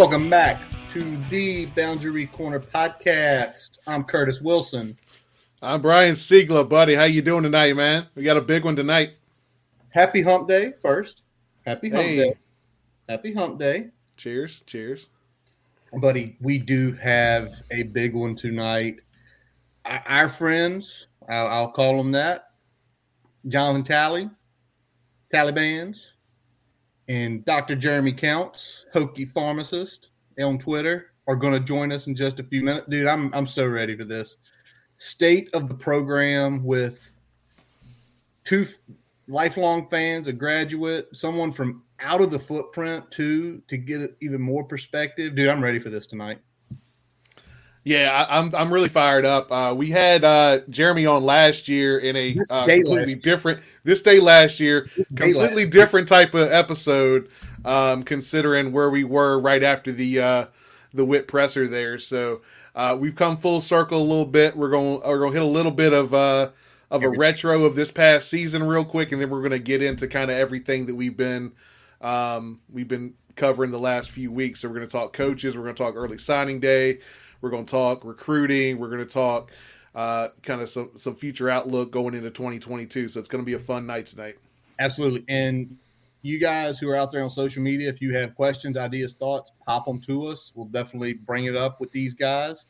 Welcome back to the Boundary Corner podcast. I'm Curtis Wilson. I'm Brian Siegler, buddy. How you doing tonight, man? We got a big one tonight. Happy Hump Day first. Happy Hump Hey. Day. Happy Hump Day. Cheers, cheers. Buddy, we do have a big one tonight. Our- friends, I'll, I'll call them that, Jonathan Talley, Talibans, and Dr. Jeremy Counts, Hokie Pharmacist on Twitter, are going to join us in just a few minutes. Dude, I'm, I'm so ready for this. State of the program with two lifelong fans, a graduate, someone from out of the footprint too, to get even more perspective. Dude, I'm ready for this tonight. Yeah, I, I'm I'm really fired up. Uh, we had uh, Jeremy on last year in a uh, completely different this day last year, This completely last- different type of episode, um, considering where we were right after the uh, the Whit presser there. So uh, we've come full circle a little bit. We're going we're going to hit a little bit of uh, of a retro of this past season real quick, and then we're going to get into kind of everything that we've been um, we've been covering the last few weeks. So we're going to talk coaches. We're going to talk early signing day. We're going to talk recruiting. We're going to talk uh, kind of some some future outlook going into 2022. So it's going to be a fun night tonight. Absolutely. And you guys who are out there on social media, if you have questions, ideas, thoughts, pop them to us. We'll definitely bring it up with these guys.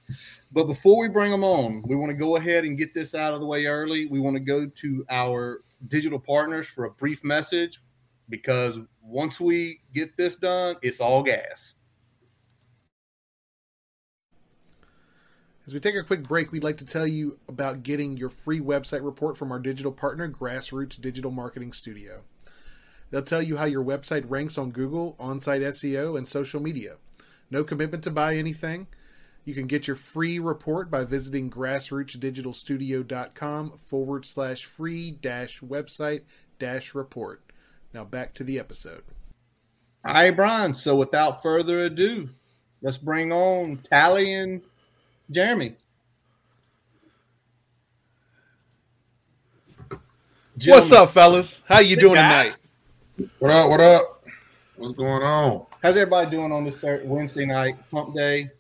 But before we bring them on, we want to go ahead and get this out of the way early. We want to go to our digital partners for a brief message because once we get this done, it's all gas. As we take a quick break, we'd like to tell you about getting your free website report from our digital partner, Grassroots Digital Marketing Studio. They'll tell you how your website ranks on Google, on site SEO, and social media. No commitment to buy anything. You can get your free report by visiting grassrootsdigitalstudio.com forward slash free dash website dash report. Now back to the episode. All right, Brian. So without further ado, let's bring on Tally and Jeremy. What's up, fellas? How you doing tonight? What up? What up? What's going on? How's everybody doing on this thir- Wednesday night, pump day,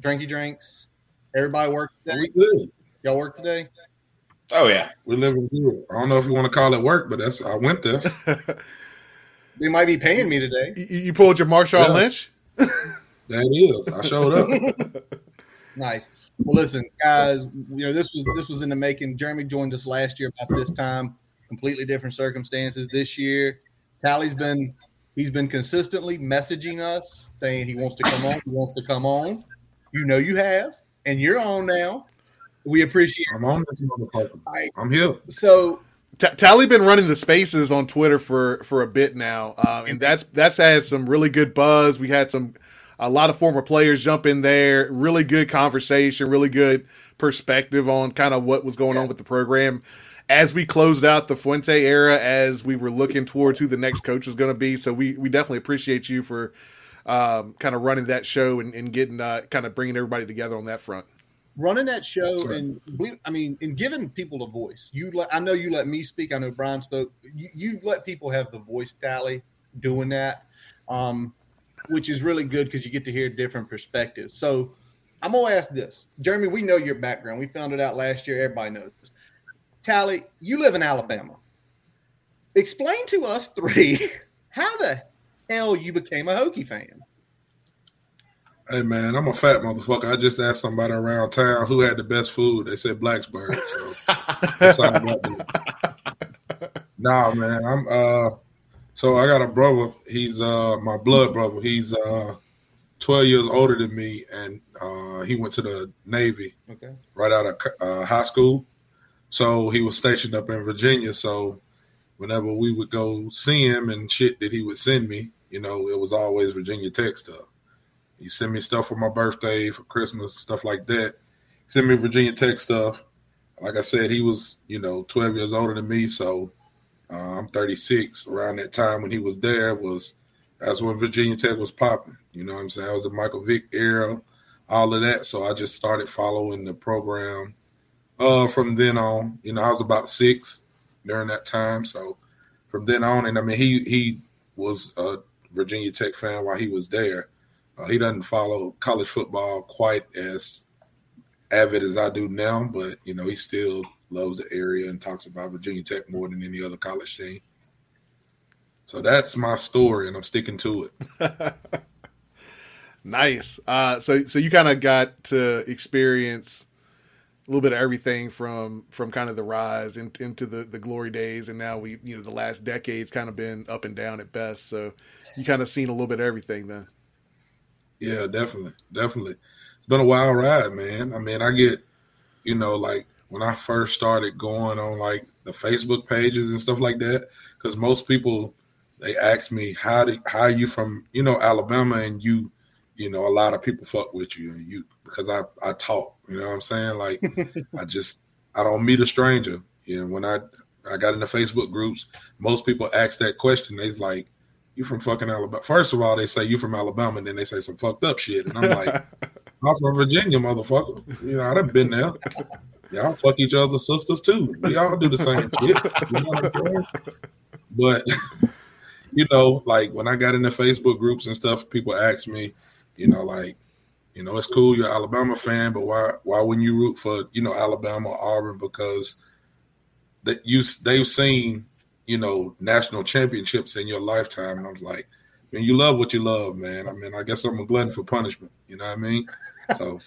drinky drinks? Everybody work today? We good. Y'all work today? Oh yeah, We're living good. I don't know if you want to call it work, but that's I went there. They might be paying me today. You, you pulled your Marshawn Yeah. Lynch? That is. I showed up. Nice. Well, listen, guys. You know this was this was in the making. Jeremy joined us last year about this time. Completely different circumstances this year. Tally's been he's been consistently messaging us saying he wants to come on. He wants to come on. You know you have, and you're on now. We appreciate. I'm on this motherfucker. Right. I'm here. So T- Tally been running the spaces on Twitter for for a bit now, um, and that's that's had some really good buzz. We had some a lot of former players jump in there. Really good conversation, really good perspective on kind of what was going on with the program as we closed out the Fuente era, as we were looking towards who the next coach was going to be. So we we definitely appreciate you for um, kind of running that show and, and getting uh, kind of bringing everybody together on that front. running that show right. and I mean, and giving people a voice. You let I know you let me speak. I know Brian spoke. You, you let people have the voice tally doing that, um, which is really good because you get to hear different perspectives. So I'm gonna ask this, Jeremy. We know your background. We found it out last year. Everybody knows. Tally, you live in Alabama. Explain to us three how the hell you became a Hokie fan. Hey man, I'm a fat motherfucker. I just asked somebody around town who had the best food. They said Blacksburg. So that's all I got to Nah, man. I'm uh so I got a brother. He's uh my blood brother. He's uh 12 years older than me and uh he went to the Navy Okay. right out of uh, high school. So he was stationed up in Virginia. So whenever we would go see him and shit that he would send me, you know, it was always Virginia Tech stuff. He sent me stuff for my birthday, for Christmas, stuff like that. Sent me Virginia Tech stuff. Like I said, he was, you know, 12 years older than me. So uh, I'm 36. Around that time when he was there was that's when Virginia Tech was popping. You know what I'm saying? That was the Michael Vick era, all of that. So I just started following the program uh, from then on. You know, I was about six during that time. So from then on, and I mean, he he was a Virginia Tech fan while he was there. Uh, he doesn't follow college football quite as avid as I do now, but you know he still loves the area and talks about Virginia Tech more than any other college team. So that's my story, and I'm sticking to it. nice. Uh, so so you kind of got to experience a little bit of everything from from kind of the rise in, into the the glory days, and now we you know the last decade's kind of been up and down at best. So you kind of seen a little bit of everything then. Yeah, definitely, definitely. It's been a wild ride, man. I mean, I get, you know, like when I first started going on like the Facebook pages and stuff like that, because most people they ask me how did how are you from you know Alabama and you you know a lot of people fuck with you and you because I I talk you know what I'm saying? Like I just I don't meet a stranger. You know when I I got in the Facebook groups most people ask that question. They's like you from fucking Alabama? First of all they say you from Alabama and then they say some fucked up shit. And I'm like I'm from Virginia motherfucker. You know I've been there y'all fuck each other's sisters too we all do the same shit you know what I'm saying but you know, like when I got into Facebook groups and stuff, people ask me, you know, like, you know, it's cool you're Alabama fan, but why why wouldn't you root for you know Alabama or Auburn because that you they've seen you know national championships in your lifetime, and I was like, man, you love what you love, man. I mean, I guess I'm a glutton for punishment. You know what I mean? So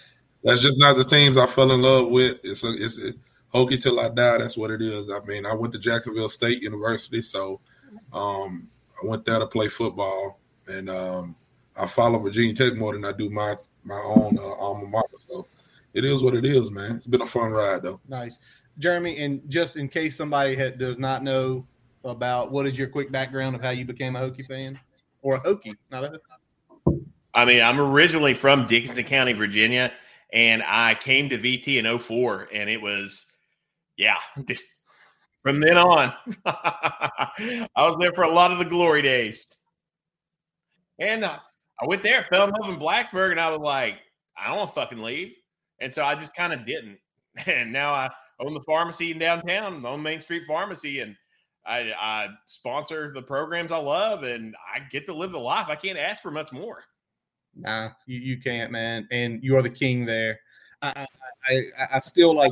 that's just not the teams I fell in love with. It's a, it's a, Hokie till I die. That's what it is. I mean, I went to Jacksonville State University, so um, I went there to play football, and um, I follow Virginia Tech more than I do my my own uh, alma mater. So it is what it is, man. It's been a fun ride, though. Nice, Jeremy. And just in case somebody had, does not know about what is your quick background of how you became a Hokie fan or a Hokie, not a. I mean, I'm originally from Dickenson County, Virginia, and I came to VT in 04, and it was, yeah, just from then on, I was there for a lot of the glory days. And uh, I went there, fell in love in Blacksburg, and I was like, I don't want to fucking leave. And so I just kind of didn't. And now I own the pharmacy in downtown, own Main Street Pharmacy, and I, I sponsor the programs I love, and I get to live the life. I can't ask for much more. Nah, you, you can't, man. And you are the king there. I, I, I still like.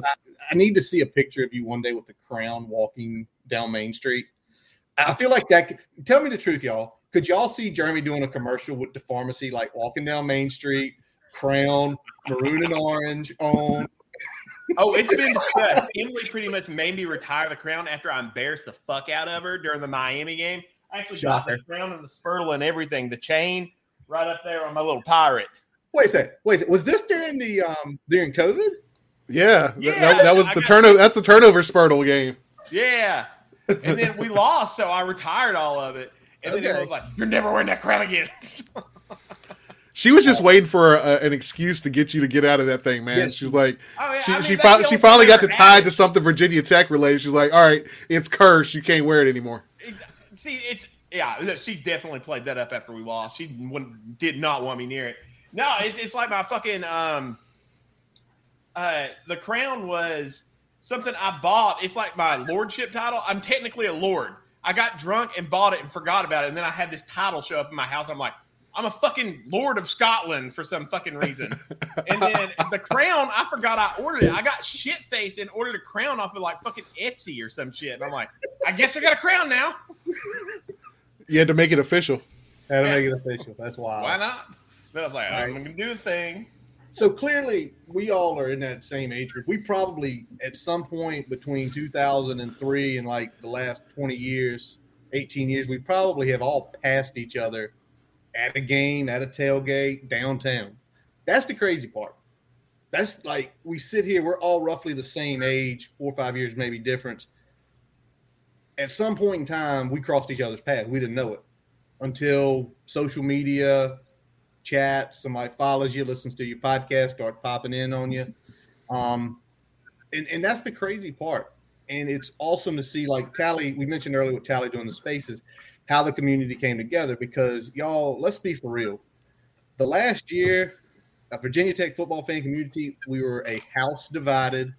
I need to see a picture of you one day with the crown walking down Main Street. I feel like that. Tell me the truth, y'all. Could y'all see Jeremy doing a commercial with the pharmacy, like walking down Main Street, crown, maroon and orange on? Oh, it's been discussed. Emily pretty much made me retire the crown after I embarrassed the fuck out of her during the Miami game. I actually Shocker. got the crown and the spurtle and everything, the chain right up there on my little pirate. Wait a second. Wait a second. Was this during the um during COVID? Yeah, yeah that, that was the turnover. That's the turnover spurtle game. Yeah, and then we lost, so I retired all of it. And okay. then it was like, "You're never wearing that crown again." She was just waiting for a, an excuse to get you to get out of that thing, man. Yes. She's like, oh, yeah. she, I mean, she, fi- she finally got to tie to something Virginia Tech related. She's like, all right, it's cursed. You can't wear it anymore. See, it's yeah. She definitely played that up after we lost. She did not want me near it. No, it's, it's like my fucking um uh the crown was something I bought. It's like my lordship title. I'm technically a lord. I got drunk and bought it and forgot about it, and then I had this title show up in my house. I'm like, I'm a fucking lord of Scotland for some fucking reason. and then the crown, I forgot I ordered it. I got shit faced and ordered a crown off of like fucking Etsy or some shit. And I'm like, I guess I got a crown now. You had to make it official. Had to yeah. make it official. That's why. Why not? Then I was like, right. I'm gonna do the thing. So clearly, we all are in that same age group. We probably, at some point between 2003 and like the last 20 years, 18 years, we probably have all passed each other at a game, at a tailgate, downtown. That's the crazy part. That's like we sit here, we're all roughly the same age, four or five years maybe difference. At some point in time, we crossed each other's path. We didn't know it until social media, chat, somebody follows you, listens to your podcast, start popping in on you. Um, and, and that's the crazy part. And it's awesome to see, like Tally, we mentioned earlier with Tally doing the spaces, how the community came together because y'all, let's be for real. The last year, a Virginia Tech football fan community, we were a house divided.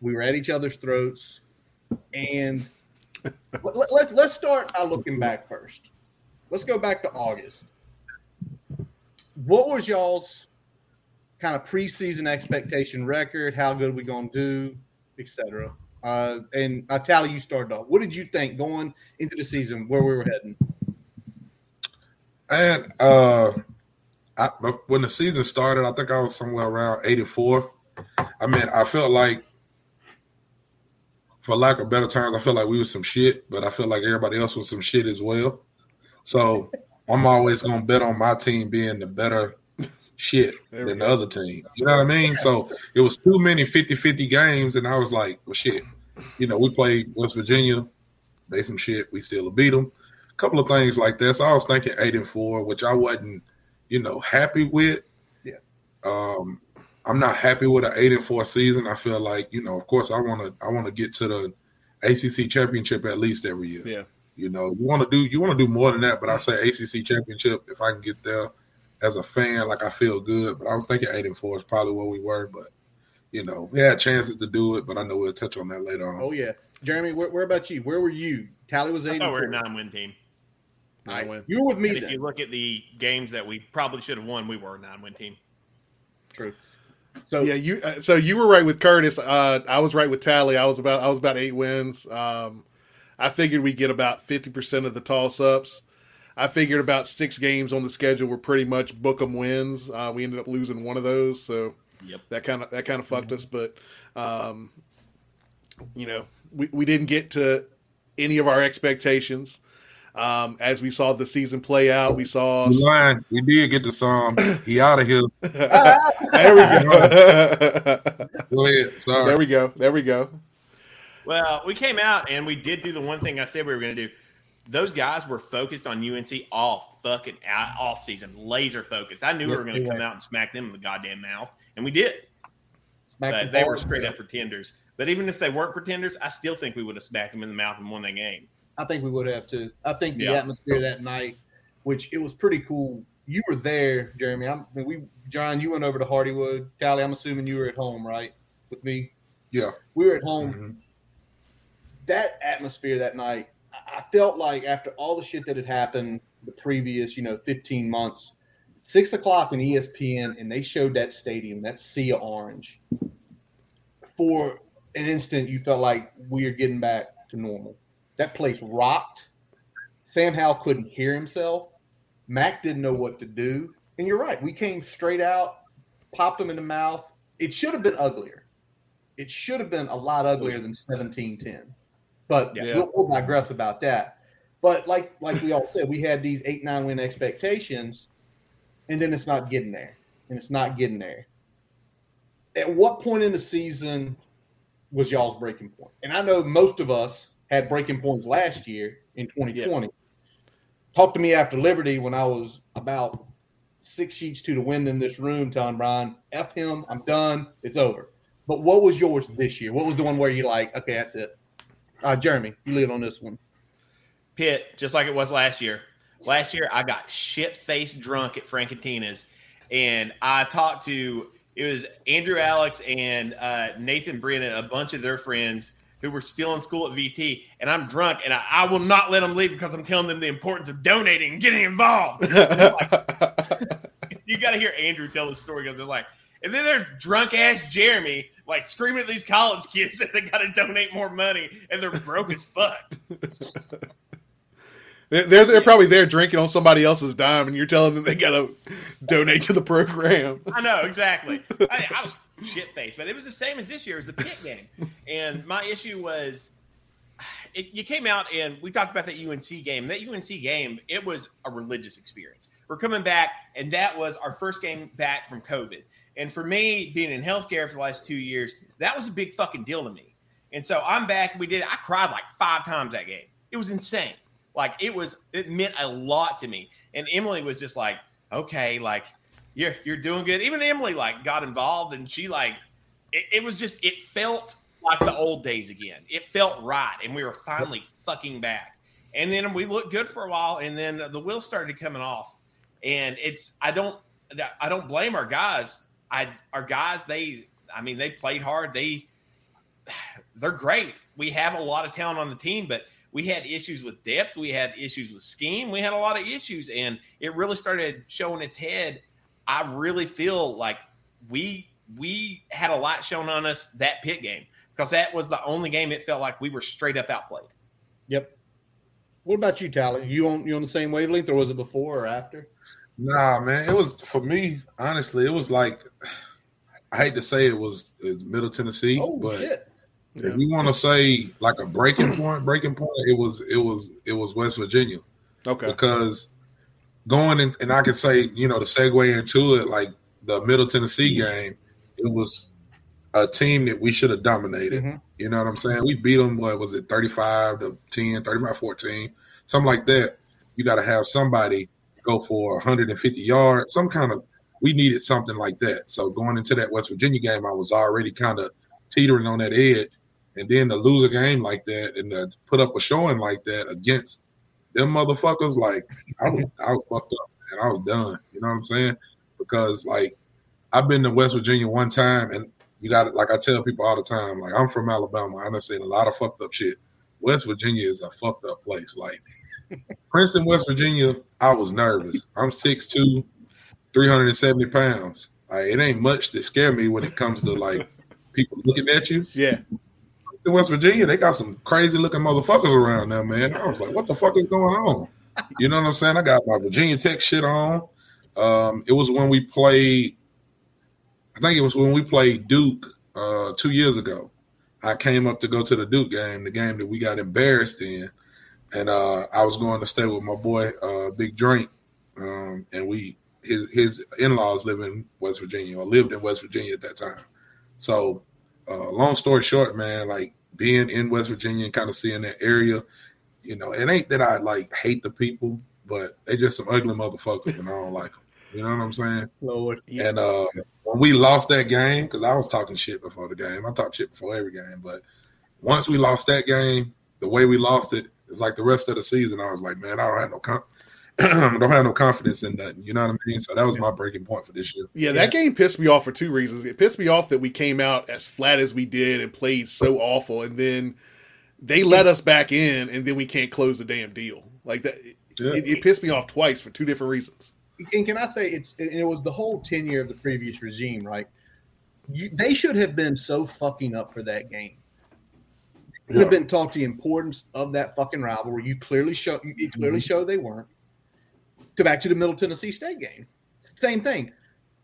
We were at each other's throats. And let, let, let's start by looking back first. Let's go back to August what was y'all's kind of preseason expectation record? How good we gonna do, etc. Uh, and uh, Tally, you started off. What did you think going into the season where we were heading? And uh, I, when the season started, I think I was somewhere around 84. I mean, I felt like, for lack of better terms, I feel like we were some shit, but I feel like everybody else was some shit as well. So I'm always going to bet on my team being the better shit than the other team. You know what I mean? So it was too many 50 50 games, and I was like, well, shit. You know, we played West Virginia, they some shit, we still beat them. A couple of things like that. So I was thinking eight and four, which I wasn't, you know, happy with. Yeah. Um, I'm not happy with an eight and four season. I feel like, you know, of course I wanna I wanna get to the ACC championship at least every year. Yeah. You know, you want to do you want to do more than that, but I say ACC championship if I can get there as a fan, like I feel good. But I was thinking eight and four is probably where we were, but you know, we had chances to do it, but I know we'll touch on that later on. Oh yeah, Jeremy, where, where about you? Where were you? Tally was I eight. thought and we were a four. nine win team. Nine win. You were with me And if you look at the games that we probably should have won, we were a nine win team. True. So Yeah, you. Uh, so you were right with Curtis. Uh, I was right with Tally. I was about. I was about eight wins. Um, I figured we'd get about fifty percent of the toss ups. I figured about six games on the schedule were pretty much book 'em wins. Uh, we ended up losing one of those, so Yep. that kind of that kind of fucked us. But um, you know, we, we didn't get to any of our expectations. Um, as we saw the season play out, we saw. You lying. We did get the song. He out of here. there we go. Go ahead. Sorry. there we go. There we go. Well, we came out and we did do the one thing I said we were going to do. Those guys were focused on UNC all fucking out, off season, laser focused. I knew we were going to come were. out and smack them in the goddamn mouth, and we did. Smack the But they ball. were straight up pretenders. But even if they weren't pretenders, I still think we would have smacked them in the mouth and won that game. I think we would have too. I think the Yeah. atmosphere that night, which it was pretty cool. You were there, Jeremy. I'm, I mean, we, John, you went over to Hardywood. Tally, I'm assuming you were at home, right, with me. Yeah. We were at home. Mhm. That atmosphere that night, I felt like after all the shit that had happened the previous, you know, 15 months, six o'clock on ESPN, and they showed that stadium, that sea of orange. For an instant, you felt like we are getting back to normal. That place rocked. Sam Howell couldn't hear himself. Mack didn't know what to do. And you're right. We came straight out, popped him in the mouth. It should have been uglier. It should have been a lot uglier than 17 10. But Yeah. we'll, we'll digress about that. But like like we all said, we had these eight nine win expectations, and then it's not getting there, and it's not getting there. At what point in the season was y'all's breaking point? And I know most of us had breaking points last year in 2020. Talk to me after Liberty when I was about six sheets to the wind in this room, telling Brian, F him, I'm done, it's over. But what was yours this year? What was the one where you're like, okay, that's it? Uh, Jeremy, you lead on this one. Pitt, just like it was last year. Last year, I got shit faced drunk at Frankantina's, and I talked to it was Andrew Alex and uh, Nathan Brennan, a bunch of their friends who were still in school at VT, and I'm drunk, and I, I will not let them leave because I'm telling them the importance of donating and getting involved. you got to hear Andrew tell the story because they're like, and then there's drunk ass Jeremy like screaming at these college kids that they got to donate more money, and they're broke as fuck. They're, they're they're probably there drinking on somebody else's dime, and you're telling them they gotta donate to the program. I know exactly. I, I was shit face. but it was the same as this year as the Pitt game. And my issue was, it, you came out and we talked about that UNC game. That UNC game, it was a religious experience. We're coming back, and that was our first game back from COVID. And for me, being in healthcare for the last two years, that was a big fucking deal to me. And so I'm back. We did. I cried like five times that game. It was insane. Like it was. It meant a lot to me. And Emily was just like, okay, like you're you're doing good. Even Emily like got involved, and she like it, it was just it felt like the old days again. It felt right, and we were finally fucking back. And then we looked good for a while, and then the wheels started coming off. And it's I don't I don't blame our guys. I our guys they I mean they played hard. They they're great. We have a lot of talent on the team, but we had issues with depth. We had issues with scheme. We had a lot of issues, and it really started showing its head I really feel like we we had a lot shown on us that Pitt game because that was the only game it felt like we were straight up outplayed. Yep. What about you, Tally? You on you on the same wavelength, or was it before or after? Nah, man, it was for me. Honestly, it was like I hate to say it was, it was Middle Tennessee, Oh but shit! if you want to say like a breaking point, breaking point, it was it was it was West Virginia Okay. because going in, and I could say you know to segue into it like the Middle Tennessee game, it was a team that we should have dominated. Mhm. You know what I'm saying? We beat them. What was it? 35 to 10, 35 14, something like that. You got to have somebody go for 150 yards, some kind of. We needed something like that. So going into that West Virginia game, I was already kind of teetering on that edge, and then to lose a game like that and to put up a showing like that against them motherfuckers, like I was, I was fucked up and I was done. You know what I'm saying? Because like I've been to West Virginia one time, and you got. Like I tell people all the time, like I'm from Alabama. I've seen a lot of fucked up shit. West Virginia is a fucked up place. Like Princeton, West Virginia, I was nervous. I'm 6'2", 370 pounds. Like it ain't much that scare me when it comes to like people looking at you. Yeah. In West Virginia, they got some crazy looking motherfuckers around there, man. I was like, what the fuck is going on? You know what I'm saying? I got my Virginia Tech shit on. Um, it was when we played, I think it was when we played Duke uh, two years ago. I came up to go to the Duke game, the game that we got embarrassed in. And uh, I was going to stay with my boy, uh, Big Drink. Um, and we, his, his in laws live in West Virginia or lived in West Virginia at that time. So, uh, long story short, man, like being in West Virginia and kind of seeing that area, you know, it ain't that I like hate the people, but they just some ugly motherfuckers and I don't like them. You know what I'm saying? Lord, Yeah. And uh, when we lost that game, because I was talking shit before the game, I talked shit before every game, but once we lost that game, the way we lost it, it was like the rest of the season. I was like, man, I don't have no com- don't have no confidence in nothing. You know what I mean? So that was my breaking point for this year. Yeah, that game pissed me off for two reasons. It pissed me off that we came out as flat as we did and played so awful, and then they let us back in, and then we can't close the damn deal. Like that, Yeah. it, it pissed me off twice for two different reasons. and can I say it's and it was the whole tenure of the previous regime, right? You, they should have been so fucking up for that game. Could have been taught the importance of that fucking rivalry. You clearly show you you clearly Mm-hmm. show they weren't. To back to the Middle Tennessee State game, same thing.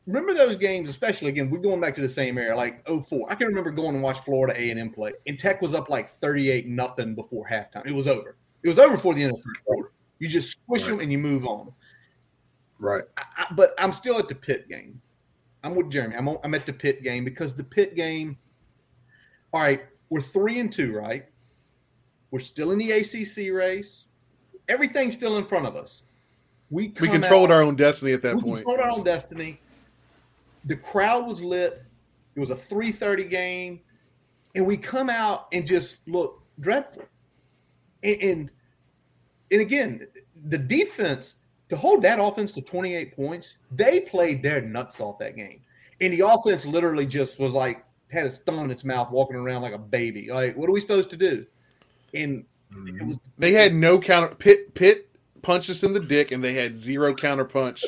Remember those games, especially again. We're going back to the same era, like 04. I can remember going and watch Florida A and M play, and Tech was up like thirty-eight nothing before halftime. It was over. It was over before the end of the first quarter. You just squish them and you move on. Right. I, I- but I'm still at the Pitt game. I'm with Jeremy. I'm, on, I'm at the Pitt game because the Pitt game. All right, we're three and two, right? We're still in the ACC race. Everything's still in front of us. We We controlled out- our own destiny at that point. we point. controlled our own destiny. The crowd was lit. It was a 3:30 game, and we come out and just look dreadful. And and, and again, the defense to hold that offense to 28 points, they played their nuts off that game. And the offense literally just was like had its thumb in its mouth, walking around like a baby. Like, what are we supposed to do? And it mm-hmm. was They had no counter. Pitt Pitt punched us in the dick, and they had zero counter punch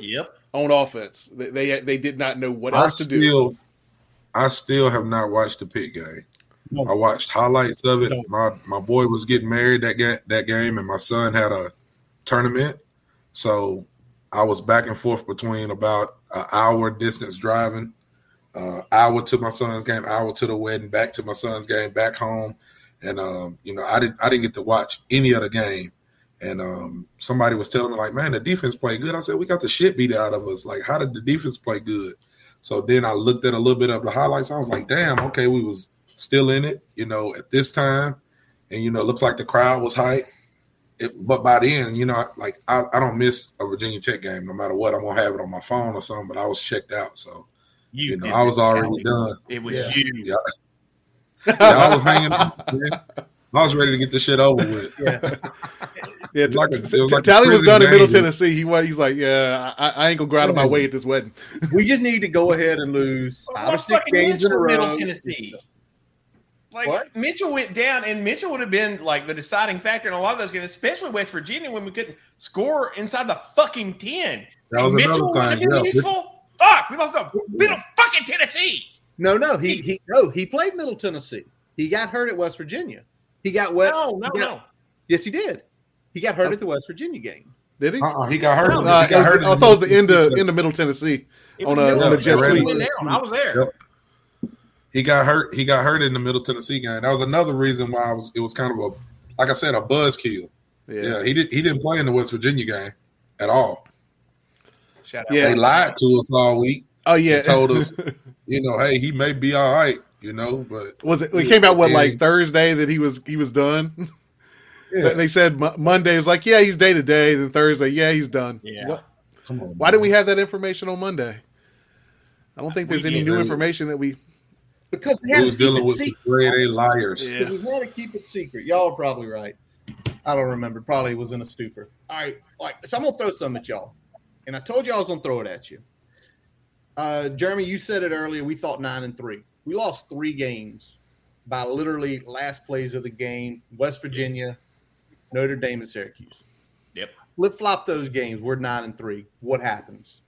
Yep. on offense. They they, they did not know what I else to do. I still have not watched the Pitt game. No. I watched highlights of it. No. My my boy was getting married that game, that game, and my son had a tournament, so I was back and forth between about an hour distance driving, uh, hour to my son's game, hour to the wedding, back to my son's game, back home, and um, you know I didn't I didn't get to watch any of the game. And um, somebody was telling me like, man, the defense played good. I said, we got the shit beat out of us. Like, how did the defense play good? So then I looked at a little bit of the highlights. I was like, damn, okay, we was still in it, you know, at this time. And, you know, it looks like the crowd was hype. It, but by then, you know, I- like I, I don't miss a Virginia Tech game no matter what. I'm going to have it on my phone or something, but I was checked out. So, you know, I was it, already Callie. done. It was Yeah. you. Yeah. Yeah, I was hanging. man. I was ready to get this shit over with. yeah. Yeah, was like a- t- it was like Tally was done in Middle. Tennessee. He was, he's like, yeah, I, I ain't gonna go out of my way at this wedding. we just need to go ahead and lose Well, five or six games in a row. Middle Tennessee? Like What? Mitchell went down, and Mitchell would have been like the deciding factor in a lot of those games, especially West Virginia when we couldn't score inside the fucking ten. That was Mitchell would another have been Yeah, useful. Fuck, we lost to middle fucking Tennessee. No, no, he he no, he played Middle Tennessee. He got hurt at West Virginia. He got wet. No, no, got- no. Yes, he did. He got hurt at the West Virginia game. Did he? uh-uh, he got hurt. No, he Uh, got it hurt I thought it was the end of He end of Middle Tennessee. On a- middle- on a jet sweep. I was there. Yep. He got hurt. He got hurt in the Middle Tennessee game. That was another reason why I was. It was kind of a, like I said, a buzzkill. Yeah. Yeah, he did. He didn't play in the West Virginia game at all. Shout out. Yeah. They lied to us all week. Oh yeah. They told us, you know, hey, he may be all right, you know, but was it? It came out what like Thursday that he was he was done. yeah, They said Monday was like, yeah, he's day to day. Then Thursday, yeah, he's done. Yeah. What- come on. Why didn't we have that information on Monday? I don't think there's We any new information that we. Because we We was dealing it with some grade A liars. Yeah. Because we had to keep it secret. Y'all are probably right. I don't remember. Probably was in a stupor. All right, like so I'm gonna throw some at y'all, and I told you I was gonna throw it at you. Uh, Jeremy, you said it earlier. We thought nine and three. We lost three games by literally last plays of the game. West Virginia, Notre Dame, and Syracuse. Yep. Flip flop those games. We're nine and three. What happens?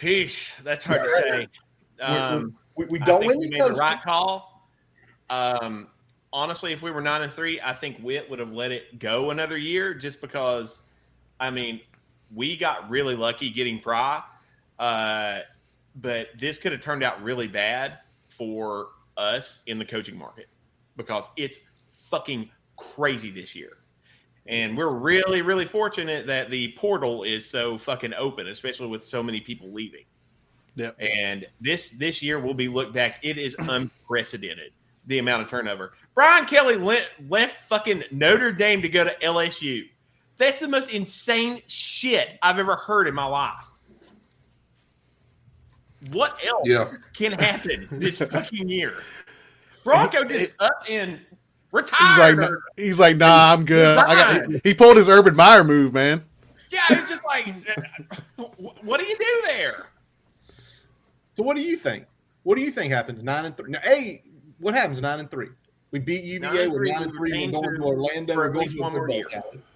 Heesh, that's hard to say. Um, We, we don't win we the made the right call. Um, honestly, if we were nine and three, I think Whit would have let it go another year, just because. I mean, we got really lucky getting Pry, uh, but this could have turned out really bad for us in the coaching market because it's fucking crazy this year. And we're really, really fortunate that the portal is so fucking open, especially with so many people leaving. Yep. And this this year will be looked back. It is unprecedented the amount of turnover. Brian Kelly left, left fucking Notre Dame to go to LSU. That's the most insane shit I've ever heard in my life. What else Yeah. can happen this fucking year? Bronco just up and He's retired. like, he's like, nah, I'm good. I got. Resigned. He pulled his Urban Meyer move, man. yeah, it's just like, uh, uh, what do you do there? So what do you think? What do you think happens? Nine and three. Now, hey, what happens? Nine and three. We beat Nine UVA. and We're nine and three. We're going to Orlando. for We're at going least to one more year.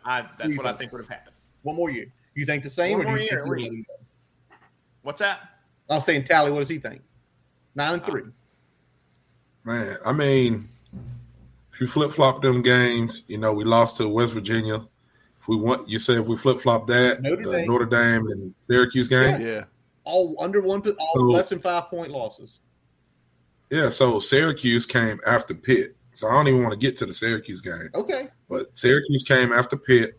I, that's you what I think? think would have happened. One more year. You think the same, One or more do you year, think you we- let him go? What's that? I was saying, Tally. What does he think? Nine Uh, and three. Man, I mean, if you flip flop them games, you know, we lost to West Virginia. If we want, you say if we flip flop that, Notre the Dame. Notre Dame and Syracuse game, Yeah. All under one. All So- less than five point losses. yeah. So Syracuse came after Pitt, so I don't even want to get to the Syracuse game. Okay. But Syracuse came after Pitt.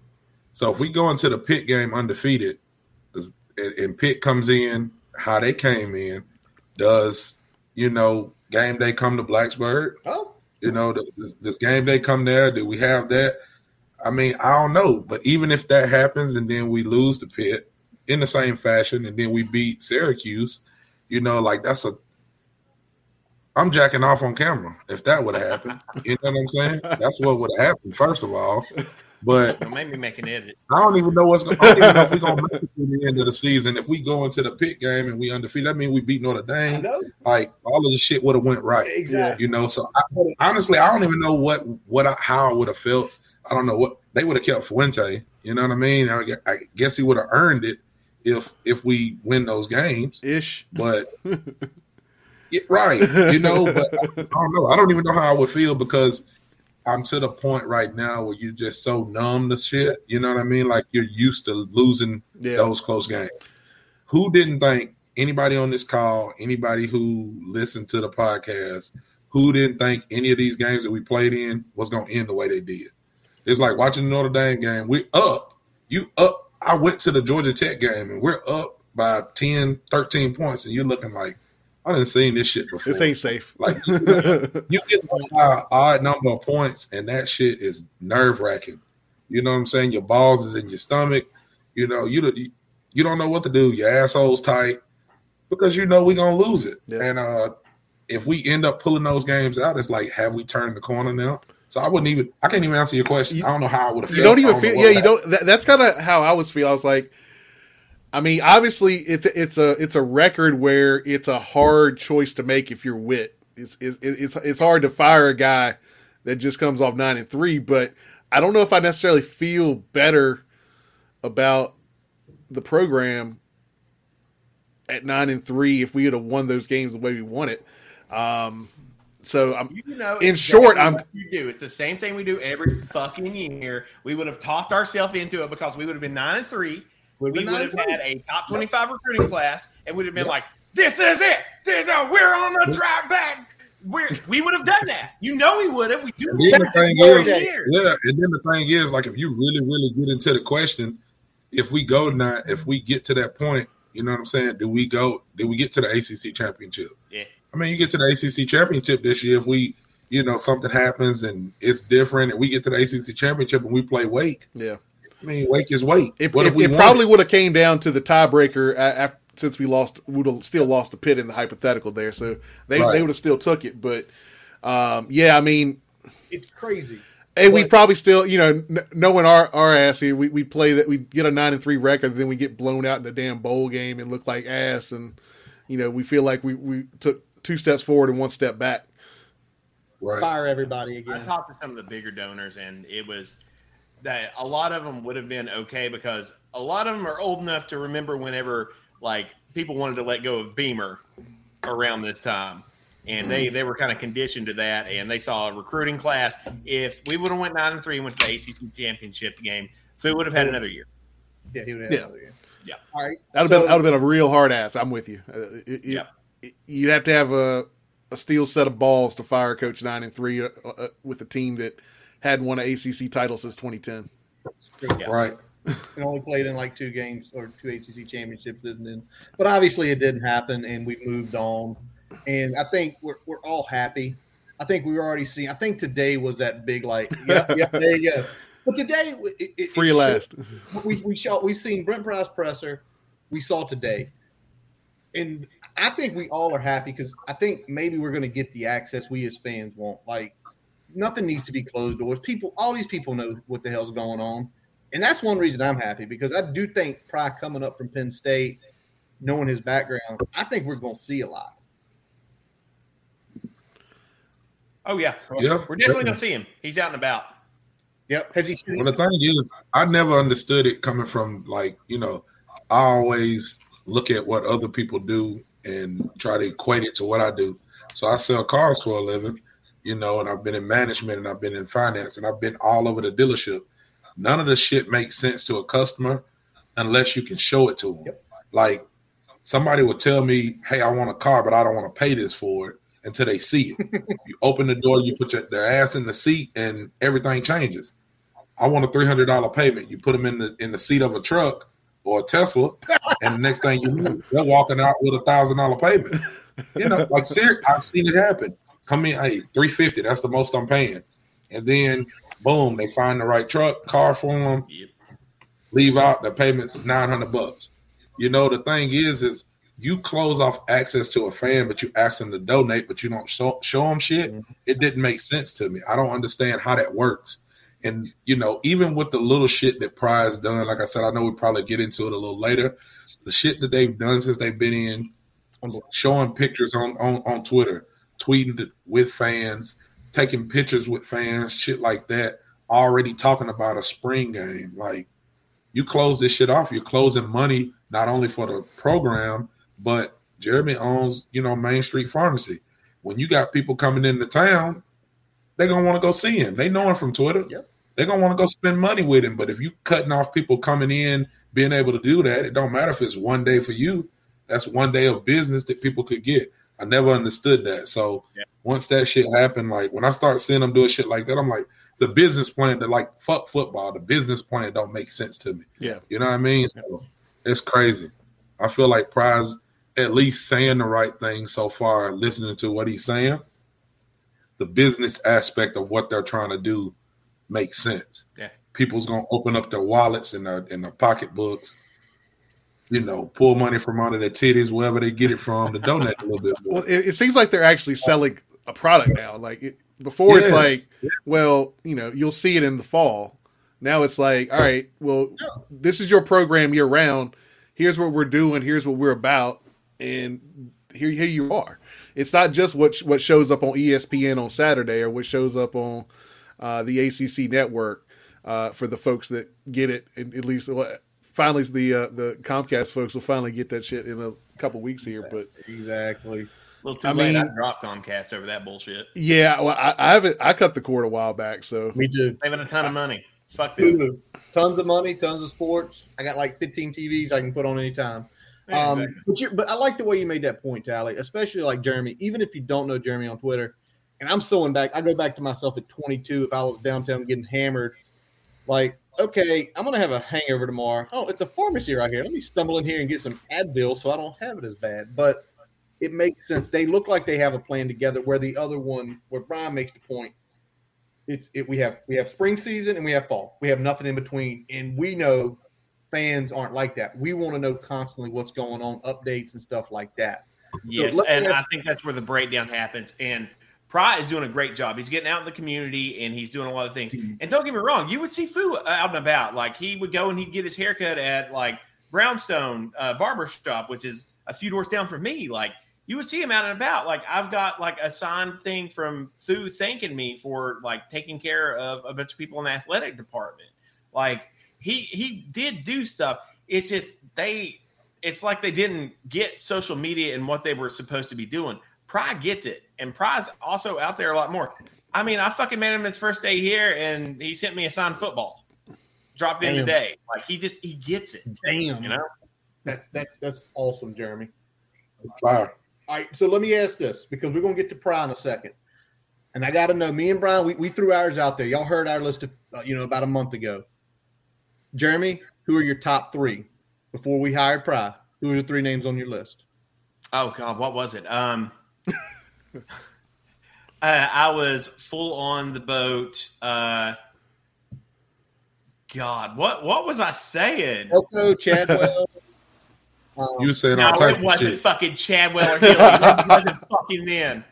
So if we go into the Pitt game undefeated, and, and Pitt comes in how they came in, does you know game day come to Blacksburg? Oh, You know, does, does game day come there? Do we have that? I mean, I don't know. But even if that happens and then we lose the Pitt in the same fashion and then we beat Syracuse, you know, like that's a I'm jacking off on camera if that would have happened. You know what I'm saying? That's what would have happened, first of all. But Don't make me make an edit. I don't even know what's. I don't even know if we're gonna make it to the end of the season. If we go into the Pitt game and we undefeated, that means we beat Notre I Dame. Like all of the shit would have went right. exactly. You know, so I, honestly, I don't even know what what I, how I would have felt. I don't know what they would have kept Fuente. You know what I mean? I, I guess he would have earned it if if we win those games. Ish. But yeah, right, you know. But I don't know. I don't even know how I would feel because I'm to the point right now where you're just so numb to shit. You know what I mean? Like you're used to losing Yeah. those close games. Who didn't think anybody on this call, anybody who listened to the podcast, who didn't think any of these games that we played in was going to end the way they did? It's like watching the Notre Dame game. We up. You up. I went to the Georgia Tech game and we're up by 10, 13 points, and you're looking like, I didn't seen this shit before. This ain't safe. Like you get an odd number of points, and that shit is nerve wracking. You know what I'm saying? Your balls is in your stomach. You know you you, you don't know what to do. Your asshole's tight because you know we're gonna lose it. Yeah. And uh, if we end up pulling those games out, it's like have we turned the corner now? So I wouldn't even. I can't even answer your question. You- I don't know how I would have. you don't even feel. Yeah, you don't. That, that's kind of how I was feel. I was like, I mean, obviously, it's a, it's a it's a record where it's a hard choice to make if you're Whit. it's it's it's it's hard to fire a guy that just comes off nine and three, but I don't know if I necessarily feel better about the program at nine and three if we had won those games the way we won it. Um, so I'm You know, In exactly short, I'm- you do. It's the same thing we do every fucking year. We would have talked ourselves into it because we would have been nine and three. Would've we would have had a top twenty-five recruiting class, and we'd have been Yep. like, "This is it. This is, we're on the track back." We're, we would have done that. You know, we would have. We do And then the that thing is, yeah, and then the thing is, like, if you really, really get into the question, if we go now, if we get to that point, you know what I'm saying? Do we go? Do we get to the ACC championship? Yeah. I mean, you get to the ACC championship this year. If we, you know, something happens and it's different, and we get to the ACC championship and we play Wake. yeah. I mean, Wake is Wake. It, What it, if we it probably would have came down to the tiebreaker after, since we lost. Would have still lost the Pitt in the hypothetical there, so they Right. they would have still took it. But um, yeah, I mean, It's crazy. and we But- probably still, you know, kn- knowing our our ass here, we we play that we get a nine and three record, then we get blown out in a damn bowl game and look like ass, and you know we feel like we we took two steps forward and one step back. right. Fire everybody again. I talked to some of the bigger donors, and it was that a lot of them would have been okay because a lot of them are old enough to remember whenever like people wanted to let go of Beamer around this time, and they they were kind of conditioned to that, and they saw a recruiting class. If we would have went nine and three and went to the ACC championship game, Phil would have had another year. Yeah, he would have Yeah. another year. Yeah. All right. That'd have So- been that'd have been a real hard ass. I'm with you. Uh, it- it- Yep. it- you'd have to have a a steel set of balls to fire Coach nine and three uh, uh, with a team that hadn't won an ACC title since 2010. Yeah. Right. and only played in like two games or two ACC championships, and then, but obviously it didn't happen, and we moved on. And I think we're we're all happy. I think we were already seeing. I think today was that big like, yeah, yeah, there you go. But today, it, it, Free it last. showed- we we saw we seen Brent Pry presser. We saw today, and I think we all are happy because I think maybe we're going to get the access we as fans want. Like nothing needs to be closed doors. People, all these people know what the hell's going on, and that's one reason I'm happy because I do think Pry coming up from Penn State, knowing his background, I think we're going to see a lot. Oh yeah, Yeah. we're definitely gonna see him. He's out and about. Yep. Has he? Well, the thing is, I never understood it coming from like you know, I always look at what other people do and try to equate it to what I do. So I sell cars for a living, you know, and I've been in management and I've been in finance and I've been all over the dealership. None of the shit makes sense to a customer unless you can show it to them. Yep. Like somebody will tell me, "Hey, I want a car, but I don't want to pay this for it." Until they see it, you open the door, you put your, their ass in the seat, and everything changes. I want a three hundred dollar payment. You put them in the in the seat of a truck or a Tesla, and the next thing you know, they're walking out with a thousand dollar payment. You know, like seriously, I've seen it happen. Come in, hey, three fifty. That's the most I'm paying, and then boom, they find the right truck, car for them. Yep. Leave out the payments nine hundred bucks. You know, the thing is, is you close off access to a fan, but you ask them to donate, but you don't show, show them shit. Mm-hmm. It didn't make sense to me. I don't understand how that works. And you know, even with the little shit that Pry's done, like I said, I know we probably get into it a little later. The shit that they've done since they've been in, showing pictures on on, on Twitter, tweeting with fans, taking pictures with fans, shit like that. Already talking about a spring game. Like you close this shit off, you're closing money not only for the program, but Jeremy owns, you know, Main Street Pharmacy. When you got people coming into town, they're gonna want to go see him. They know him from Twitter. Yep. They're gonna want to go spend money with him. But if you cutting off people coming in, being able to do that, it don't matter if it's one day for you. That's one day of business that people could get. I never understood that. So Yeah. once that shit happened, like when I start seeing them doing shit like that, I'm like, the business plan that like fuck football, the business plan don't make sense to me. Yeah. You know what I mean? So it's crazy. I feel like Pry's at least saying the right thing so far, listening to what he's saying. The business aspect of what they're trying to do makes sense. Yeah. People's gonna open up their wallets and their and their pocketbooks, you know, pull money from under their titties, wherever they get it from, to donate a little bit more. Well, it, it seems like they're actually selling a product now. Like it, before, it's Yeah. like, well, you know, you'll see it in the fall. Now it's like, all right, well, this is your program year round. Here's what we're doing. Here's what we're about, and here, here you are. It's not just what what shows up on ESPN on Saturday or what shows up on uh, the ACC network uh, for the folks that get it. At least, finally, the uh, the Comcast folks will finally get that shit in a couple weeks here. But exactly. A little too I late. Mean, I dropped Comcast over that bullshit. Yeah, well, I, I, haven't. I cut the cord a while back, so me too. Saving a ton of money. Fuck them. Tons of money, tons of sports. I got like 15 TVs I can put on anytime. Um, but, you, but I like the way you made that point, Tally, especially like Jeremy. Even if you don't know Jeremy on Twitter, and I'm sewing back, I go back to myself at 22. If I was downtown getting hammered, like, okay, I'm gonna have a hangover tomorrow. Oh, it's a pharmacy right here. Let me stumble in here and get some Advil so I don't have it as bad. But it makes sense. They look like they have a plan together. Where the other one, where Brian makes the point, it's it, we have we have spring season and we have fall. We have nothing in between, and we know fans aren't like that. We want to know constantly what's going on, updates and stuff like that. Yes, so and I think that's where the breakdown happens. And Pry is doing a great job. He's getting out in the community and he's doing a lot of things. Mm-hmm. And don't get me wrong, you would see Fu out and about. Like he would go and he'd get his haircut at like Brownstone uh, Barber Shop, which is a few doors down from me. Like you would see him out and about. Like I've got like a signed thing from Fu thanking me for like taking care of a bunch of people in the athletic department. Like he he did do stuff. It's just they it's like they didn't get social media and what they were supposed to be doing. Pry gets it, and Pry's also out there a lot more. I mean, I fucking met him his first day here, and he sent me a signed football. Dropped in today. Like he just he gets it. Damn, you know. That's that's that's awesome, Jeremy. Fire. All right, so let me ask this because we're gonna get to Pry in a second, and I got to know. Me and Brian, we, we threw ours out there. Y'all heard our list of, uh, you know, about a month ago. Jeremy, who are your top three before we hired Pry? Who are the three names on your list? Oh God, what was it? Um, uh, I was full on the boat. Uh, God, what what was I saying? Elko, Chadwell. um, you saying no, it wasn't fucking Chadwell or Hilliard. it wasn't fucking them.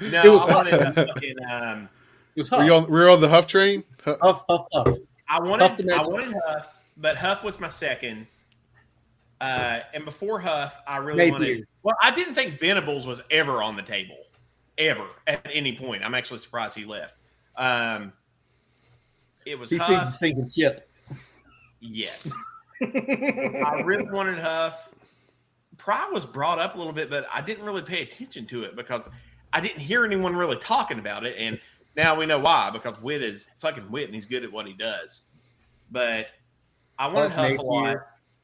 No, it was I wanted to fucking. Um, it was Huff. Were you on, were you on the Huff train? Huff, Huff, Huff. I wanted, I wanted Huff, but Huff was my second. Uh, and before Huff, I really Maybe. wanted. Well, I didn't think Venables was ever on the table, ever at any point. I'm actually surprised he left. Um, it was he Huff. sees the sinking ship. Yes, I really wanted Huff. Pry was brought up a little bit, but I didn't really pay attention to it because I didn't hear anyone really talking about it. And now we know why because Whit is fucking Whit and he's good at what he does. But I wanted Huff, Huff a lot.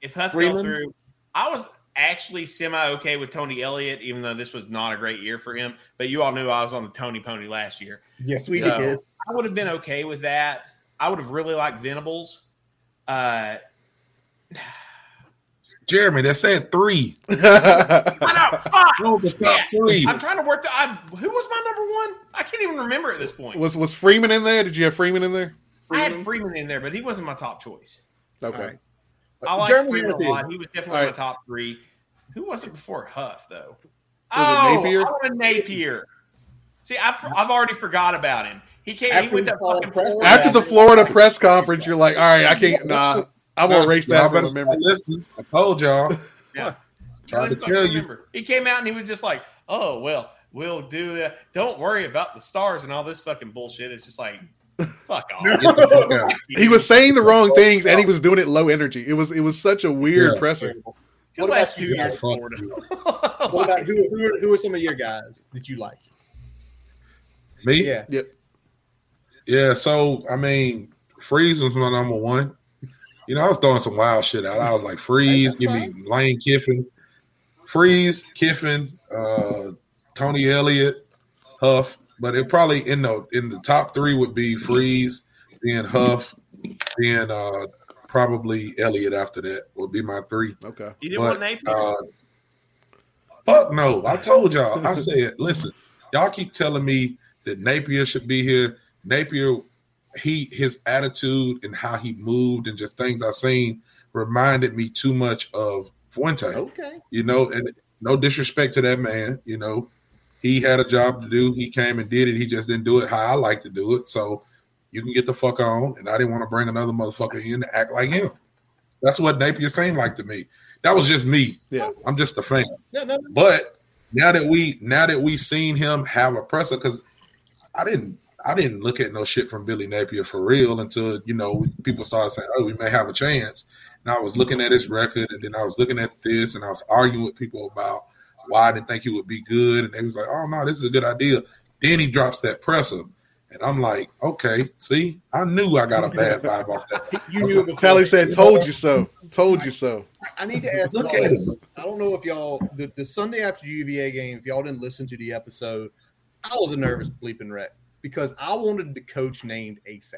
If Huff Freeman? fell through, I was actually semi okay with Tony Elliott, even though this was not a great year for him. But you all knew I was on the Tony Pony last year. Yes, we so did. I would have been okay with that. I would have really liked Venables. Uh, Jeremy, they said three. I know. Fuck. No, three. I'm trying to work. The, I, who was my number one? I can't even remember at this point. Was was Freeman in there? Did you have Freeman in there? Freeman? I had Freeman in there, but he wasn't my top choice. Okay. I like Jeremy Freeman a lot. He was definitely right. my top three. Who was it before Huff though? Was oh, it Napier? Oh, I wanted Napier. See, I've, I've already forgot about him. He came. After he went to fucking press after the Florida press conference. You're like, all right, I can't. Nah, I'm gonna erase that. From memory. Listen, I told y'all. Yeah, trying to tell you. He came out and he was just like, "Oh well, we'll do that. Don't worry about the stars and all this fucking bullshit." It's just like, fuck off. he was saying the wrong things and he was doing it low energy. It was it was such a weird yeah. presser. What about two years Florida? what about who, who, are, who are some of your guys that you like? Me? Yeah. Yep. Yeah. So I mean, Freeze was my number one. You know, I was throwing some wild shit out. I was like, Freeze, give me Lane Kiffin, Freeze, Kiffin, uh, Tony Elliott, Huff. But it probably in the in the top three would be Freeze, then Huff, then uh, probably Elliott after that would be my three. Okay. You didn't but, want Napier? Uh, fuck no. I told y'all. I said, listen, y'all keep telling me that Napier should be here. Napier, he his attitude and how he moved and just things I seen reminded me too much of Fuente. Okay. You know, and no disrespect to that man, you know. He had a job to do. He came and did it. He just didn't do it how I like to do it. So you can get the fuck on. And I didn't want to bring another motherfucker in to act like him. That's what Napier seemed like to me. That was just me. Yeah. I'm just a fan. No, no, no. But now that we now that we seen him have a presser, because I didn't I didn't look at no shit from Billy Napier for real until you know people started saying, "Oh, we may have a chance." And I was looking at his record, and then I was looking at this, and I was arguing with people about why I didn't think he would be good, and they was like, "Oh no, this is a good idea." Then he drops that presser, and I'm like, "Okay, see, I knew I got a bad vibe off that." You knew it. Tally said, "Told you so. Told you so." I need to ask. Look at this. I don't know if y'all the, the Sunday after UVA game. If y'all didn't listen to the episode, I was a nervous bleeping wreck because I wanted the coach named ASAP.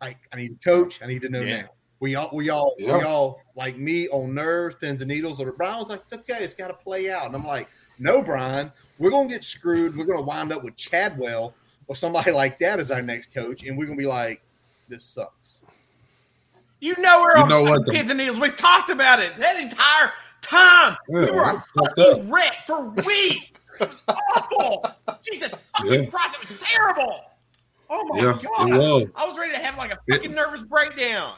Like I need a coach. I need to know Yeah. now. We all we all Yeah. we all like me on nerves, pins and needles. Or Brian was like, "It's okay. It's got to play out." And I'm like, "No, Brian. We're gonna get screwed. We're gonna wind up with Chadwell or somebody like that as our next coach, and we're gonna be like, this sucks." You know we're You on know what, fucking the- pins and needles. We talked about it that entire time. Yeah, we were a it's up. fucking wreck for weeks. It was awful. Jesus fucking Yeah. Christ, it was terrible. Oh my Yeah, god. I was ready to have like a It- fucking nervous breakdown.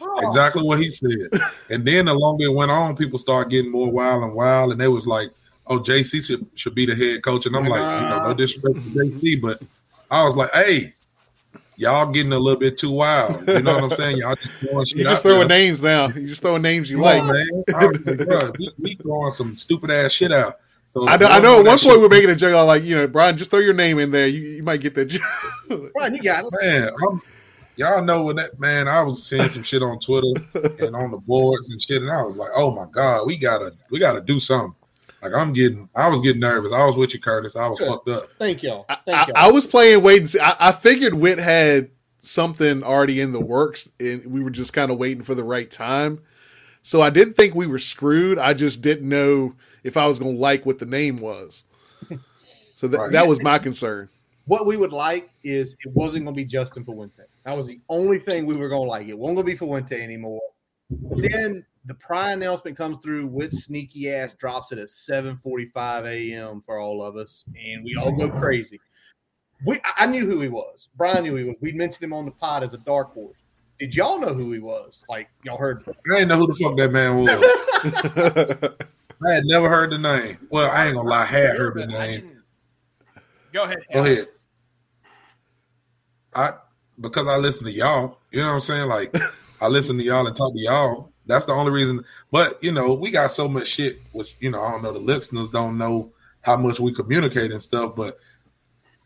Oh. exactly what he said. And then the longer it went on, people started getting more wild and wild, and they was like, "Oh, JC should, should be the head coach." And I'm like, you know, no disrespect to JC, but I was like, "Hey, y'all getting a little bit too wild." You know what I'm saying? Y'all just throwing shit You just throwing there. names now. You just throwing names you like. man. I was like, we, we throwing some stupid ass shit out. So I know. I know. At one point, shit- we are making a joke. I was like, you know, Brian, just throw your name in there. You, you might get that job. Brian, you got it. man, I'm, y'all know when that man, I was seeing some shit on Twitter and on the boards and shit, and I was like, oh my god, we gotta, we gotta do something. Like I'm getting, I was getting nervous. I was with you, Curtis. I was Good. fucked up. Thank y'all. I, y'all. I was playing wait and see. I, I figured Whit had something already in the works, and we were just kind of waiting for the right time. So I didn't think we were screwed. I just didn't know if I was going to like what the name was. So that Right. that was my concern. what we would like is it wasn't going to be Justin Fuente. That was the only thing we were going to like. It won't going to be Fuente anymore. Then the Pry announcement comes through with sneaky ass drops it at 7:45 a.m. for all of us, and we all go crazy. We I- I knew who he was. Brian knew he was. We mentioned him on the pod as a dark horse. Did y'all know who he was? Like y'all heard? I didn't know who the fuck that man was. I had never heard the name. Well, I ain't gonna lie, I had heard the name. Go ahead. Go ahead. I because I listen to y'all. You know what I'm saying? Like I listen to y'all and talk to y'all. That's the only reason. But you know, we got so much shit, which you know, I don't know. The listeners don't know how much we communicate and stuff, but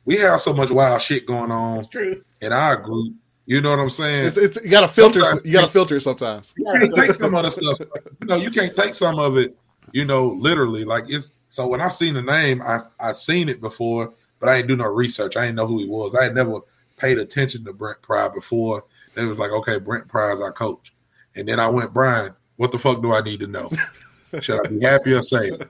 we have so much wild shit going on It's true. in our group. You know what I'm saying? it's, it's you got to filter. Sometimes- You got to filter it sometimes. you can't take some of the stuff. You know, you can't take some of it. You know, literally. Like it's so when I seen the name, I I seen it before, but I ain't do no research. I didn't know who he was. I had never paid attention to Brent Pry before. It was like, okay, Brent Pry is our coach, and then I went, Brian, what the fuck do I need to know? Should I be happy or sad?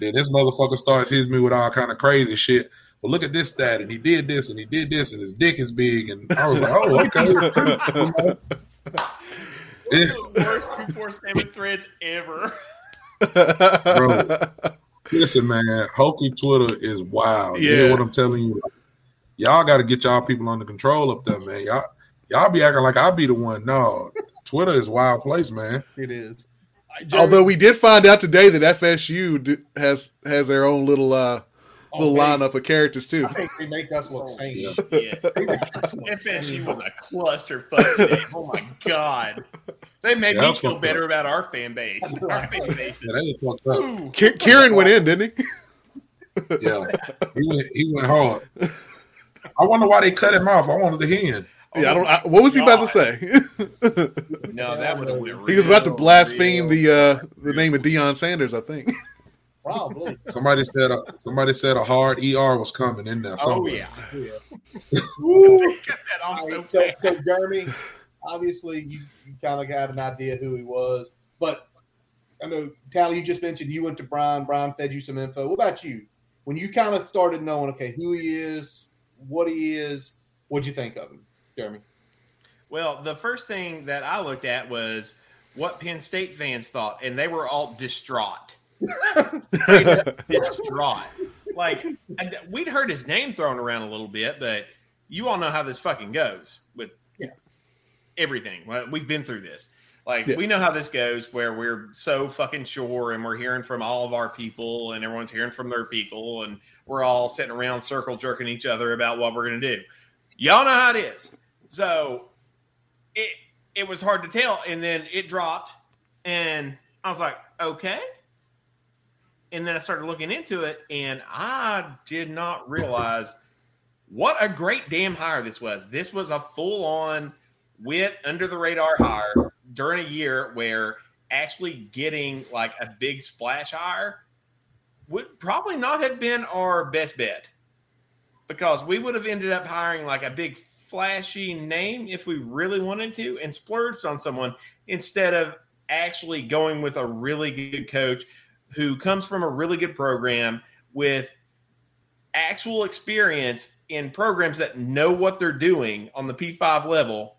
Then this motherfucker starts hitting me with all kind of crazy shit. Well, look at this stat, and he did this, and he did this, and his dick is big, and I was like, oh, okay. Yeah. The worst two four seven threads ever. Bro. Listen, man, Hokie Twitter is wild. You Yeah. hear what I'm telling you? Like, y'all got to get y'all people under control up there, man. Y'all, y'all be acting like I be the one. No, Twitter is wild place, man. It is. Although we did find out today that FSU d- has has their own little uh little Oh, lineup of characters too. I think they make us look sane. Yeah. Yeah. Us look FSU sane. was a clusterfuck. Oh my god. They made Yeah, me feel better up. about our fan base. Our fan base. Yeah, they was fucked up. Kieran went in, didn't he? Yeah, he went, he went hard. I wonder why they cut him off. I wanted to hear him. Yeah, I don't. I, what was he about to say? No, that would have went he was about to blaspheme real, the uh the name of Deion Sanders, I think. Probably. Somebody said a, somebody said a hard ER was coming in there. Oh yeah. Yeah. Cut that off All so right, so, so Jeremy, obviously you, you kind of got an idea who he was, but I know Tally, you just mentioned you went to Brian. Brian fed you some info. What about you? When you kind of started knowing, okay, who he is, what he is, what'd you think of him, Jeremy? Well, the first thing that I looked at was what Penn State fans thought, and they were all distraught. distraught. Like we'd heard his name thrown around a little bit, but you all know how this fucking goes with Yeah. everything. We've been through this. Like Yeah. we know how this goes, where we're so fucking sure, and we're hearing from all of our people, and everyone's hearing from their people, and we're all sitting around circle jerking each other about what we're gonna do. Y'all know how it is. So it it was hard to tell, and then it dropped, and I was like, okay. And then I started looking into it, and I did not realize what a great damn hire this was. This was a full on went under the radar hire during a year where actually getting like a big splash hire would probably not have been our best bet because we would have ended up hiring like a big flashy name if we really wanted to and splurged on someone instead of actually going with a really good coach who comes from a really good program with actual experience in programs that know what they're doing on the P5 level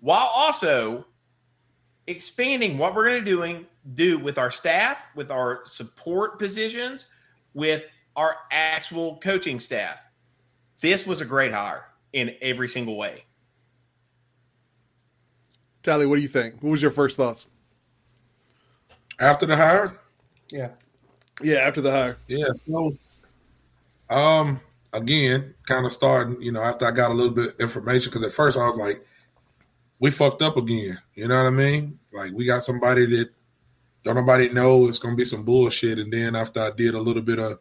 while also expanding what we're going to doing do with our staff, with our support positions, with our actual coaching staff. This was a great hire in every single way. Tally, what do you think? What was your first thoughts? After the hire, Yeah. Yeah, after the hire. Yeah, so um again, kind of starting, you know, after I got a little bit of information, because at first I was like, we fucked up again. You know what I mean? Like we got somebody that don't nobody know it's gonna be some bullshit. And then after I did a little bit of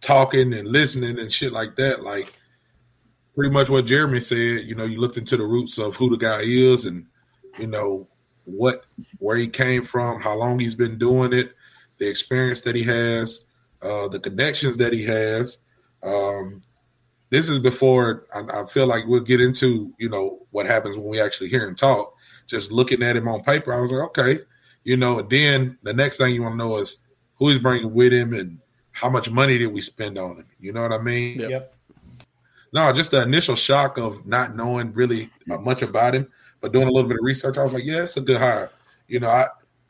talking and listening and shit like that, like pretty much what Jeremy said, you know, you looked into the roots of who the guy is and you know what where he came from, how long he's been doing it, the experience that he has, uh, the connections that he has. Um, this is before I, I feel like we'll get into you know what happens when we actually hear him talk. Just looking at him on paper, I was like, okay, you know. And then the next thing you want to know is who he's bringing with him and how much money did we spend on him. You know what I mean? Yep. Yep. No, just the initial shock of not knowing really uh, much about him, but doing a little bit of research, I was like, yeah, it's a good hire. You know, I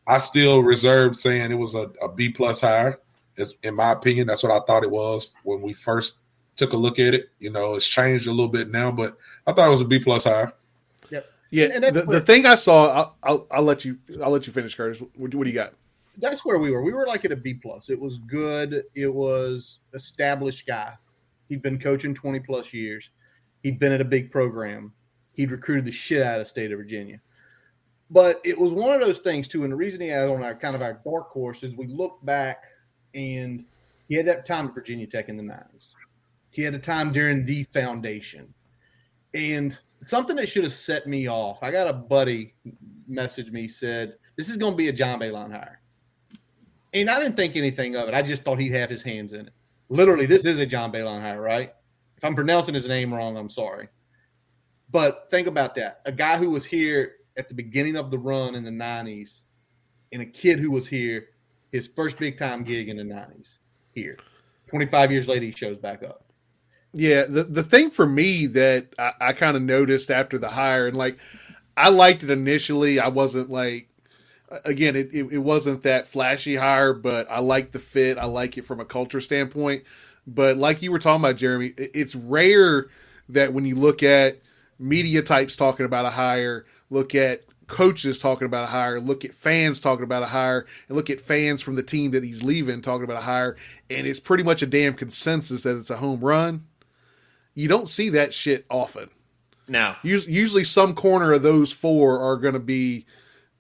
I still reserved saying it was a, a B plus hire. It's, in my opinion, that's what I thought it was when we first took a look at it. You know, it's changed a little bit now, but I thought it was a B plus hire. Yeah, And- and that's the, the thing I saw, I'll, I'll, I'll let you, I'll let you finish, Curtis. What, what do you got? That's where we were. We were like at a B plus. It was good. It was established guy. He'd been coaching 20 plus years. He'd been at a big program. He'd recruited the shit out of state of Virginia. But it was one of those things too. And the reason he had on our kind of our dark horse is we look back and he had that time at Virginia Tech in the nineties. He had a time during the foundation. And something that should have set me off. I got a buddy message me said, This is going to be a John Ballein hire. And I didn't think anything of it. I just thought he'd have his hands in it. Literally, this is a John Ballein hire, right? If I'm pronouncing his name wrong, I'm sorry. But think about that. A guy who was here at the beginning of the run in the 90s and a kid who was here, his first big time gig in the 90s here. 25 years later, he shows back up. Yeah, the the thing for me that I, I kind of noticed after the hire, and like I liked it initially. I wasn't like again, it, it, it wasn't that flashy hire, but I like the fit. I like it from a culture standpoint. But like you were talking about, Jeremy, it- it's rare that when you look at media types talking about a hire, look at coaches talking about a hire, look at fans talking about a hire, and look at fans from the team that he's leaving talking about a hire, and it's pretty much a damn consensus that it's a home run. You don't see that shit often. Now, Usually, some corner of those four are going to be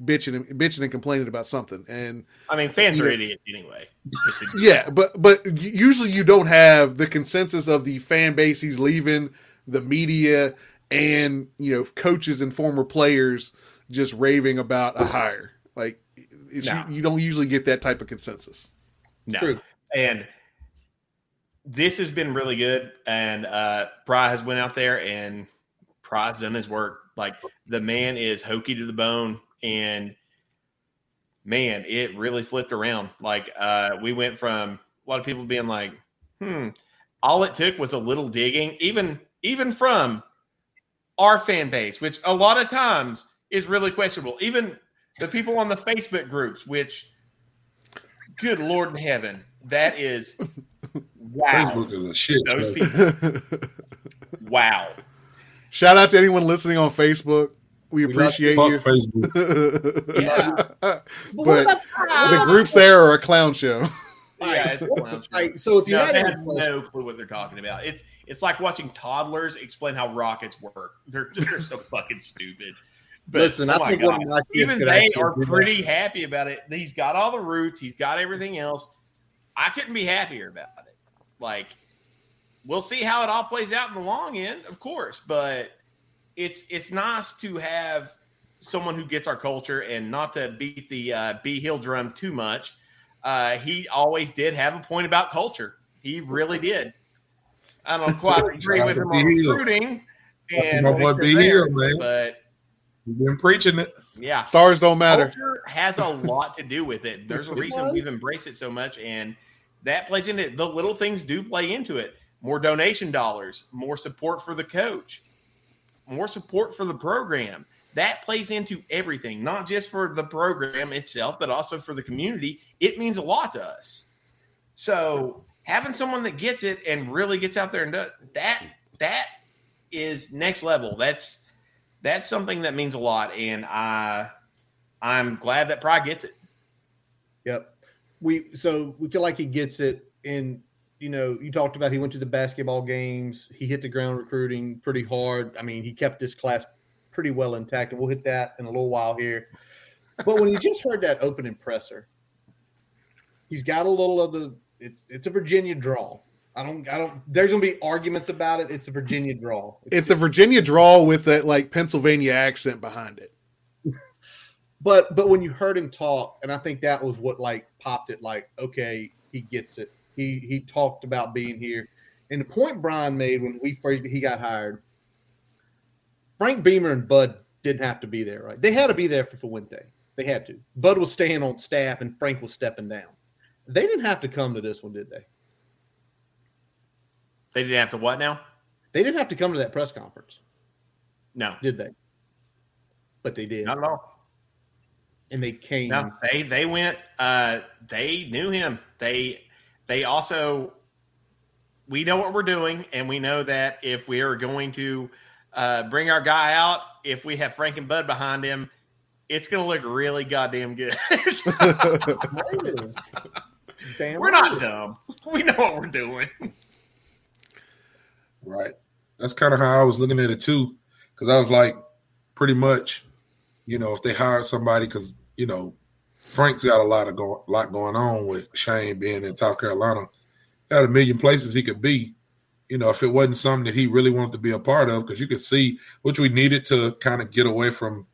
bitching and bitching and complaining about something, and I mean, fans are know- idiots anyway. Yeah, but but usually you don't have the consensus of the fan base he's leaving, the media, and you know coaches and former players just raving about a hire. Like it's, No. you, you don't usually get that type of consensus. No. True. And this has been really good. And uh Pry has went out there and Pry's done his work. Like the man is Hokie to the bone. And man, it really flipped around. Like uh we went from a lot of people being like, hmm, all it took was a little digging, even even from our fan base, which a lot of times is really questionable. Even the people on the Facebook groups, which good Lord in heaven, that is wow. Facebook is a shit. Those people, wow. Shout out to anyone listening on Facebook. We We appreciate Fuck you. Facebook. Yeah. But, But the groups there are a clown show. Yeah, it's a clown show. Like, so if you No, had they have no clue what they're talking about. It's it's like watching toddlers explain how rockets work. They're they're so fucking stupid. But listen, oh I think God. one of my even they are do that. pretty happy about it. He's got all the roots. He's got everything else. I couldn't be happier about it. Like, we'll see how it all plays out in the long end, of course. But it's it's nice to have someone who gets our culture and not to beat the uh, B Hill drum too much. Uh, he always did have a point about culture. He really did. I don't quite agree with him on recruiting. Shout out to And my boy what B. they're Hill, there, man. But We've been preaching it. yeah, Stars don't matter. culture has a lot to do with it. There's a reason we've embraced it so much, and that plays into it. The little things do play into it. More donation dollars, more support for the coach, more support for the program. That plays into everything, not just for the program itself, but also for the community. It means a lot to us. So having someone that gets it and really gets out there and does that, that is next level. That's that's something that means a lot, and I I'm glad that Pry gets it. Yep. We so we feel like he gets it. And you know, you talked about he went to the basketball games. He hit the ground recruiting pretty hard. I mean, he kept this class pretty well intact, and we'll hit that in a little while here. But when you just heard that opening presser, he's got a little of the. It's it's a Virginia draw. I don't I don't. There's gonna be arguments about it. It's a Virginia draw. It's a Virginia draw with that like Pennsylvania accent behind it. But but when you heard him talk and i think that was what like popped it like okay he gets it. He he talked about being here. And the point brian made when we first he got hired frank beamer and bud didn't have to be there right? They had to be there for fuente. They had to. Bud was staying on staff and frank was stepping down. They didn't have to come to this one did they? They didn't have to what now? they didn't have to come to that press conference. No, did they? But they did. Not at all. And they came No, they they went. Uh, they knew him. They they also we know what we're doing, and we know that if we are going to uh, bring our guy out, if we have Frank and Bud behind him, it's going to look really goddamn good. There it is. Damn we're right. not dumb. We know what we're doing. Right. That's kind of how I was looking at it too, because I was like, pretty much, you know, if they hired somebody, because you know, Frank's got a lot of go- lot going on with Shane being in South Carolina. Got a million places he could be. You know, if it wasn't something that he really wanted to be a part of, because you could see which we needed to kind of get away from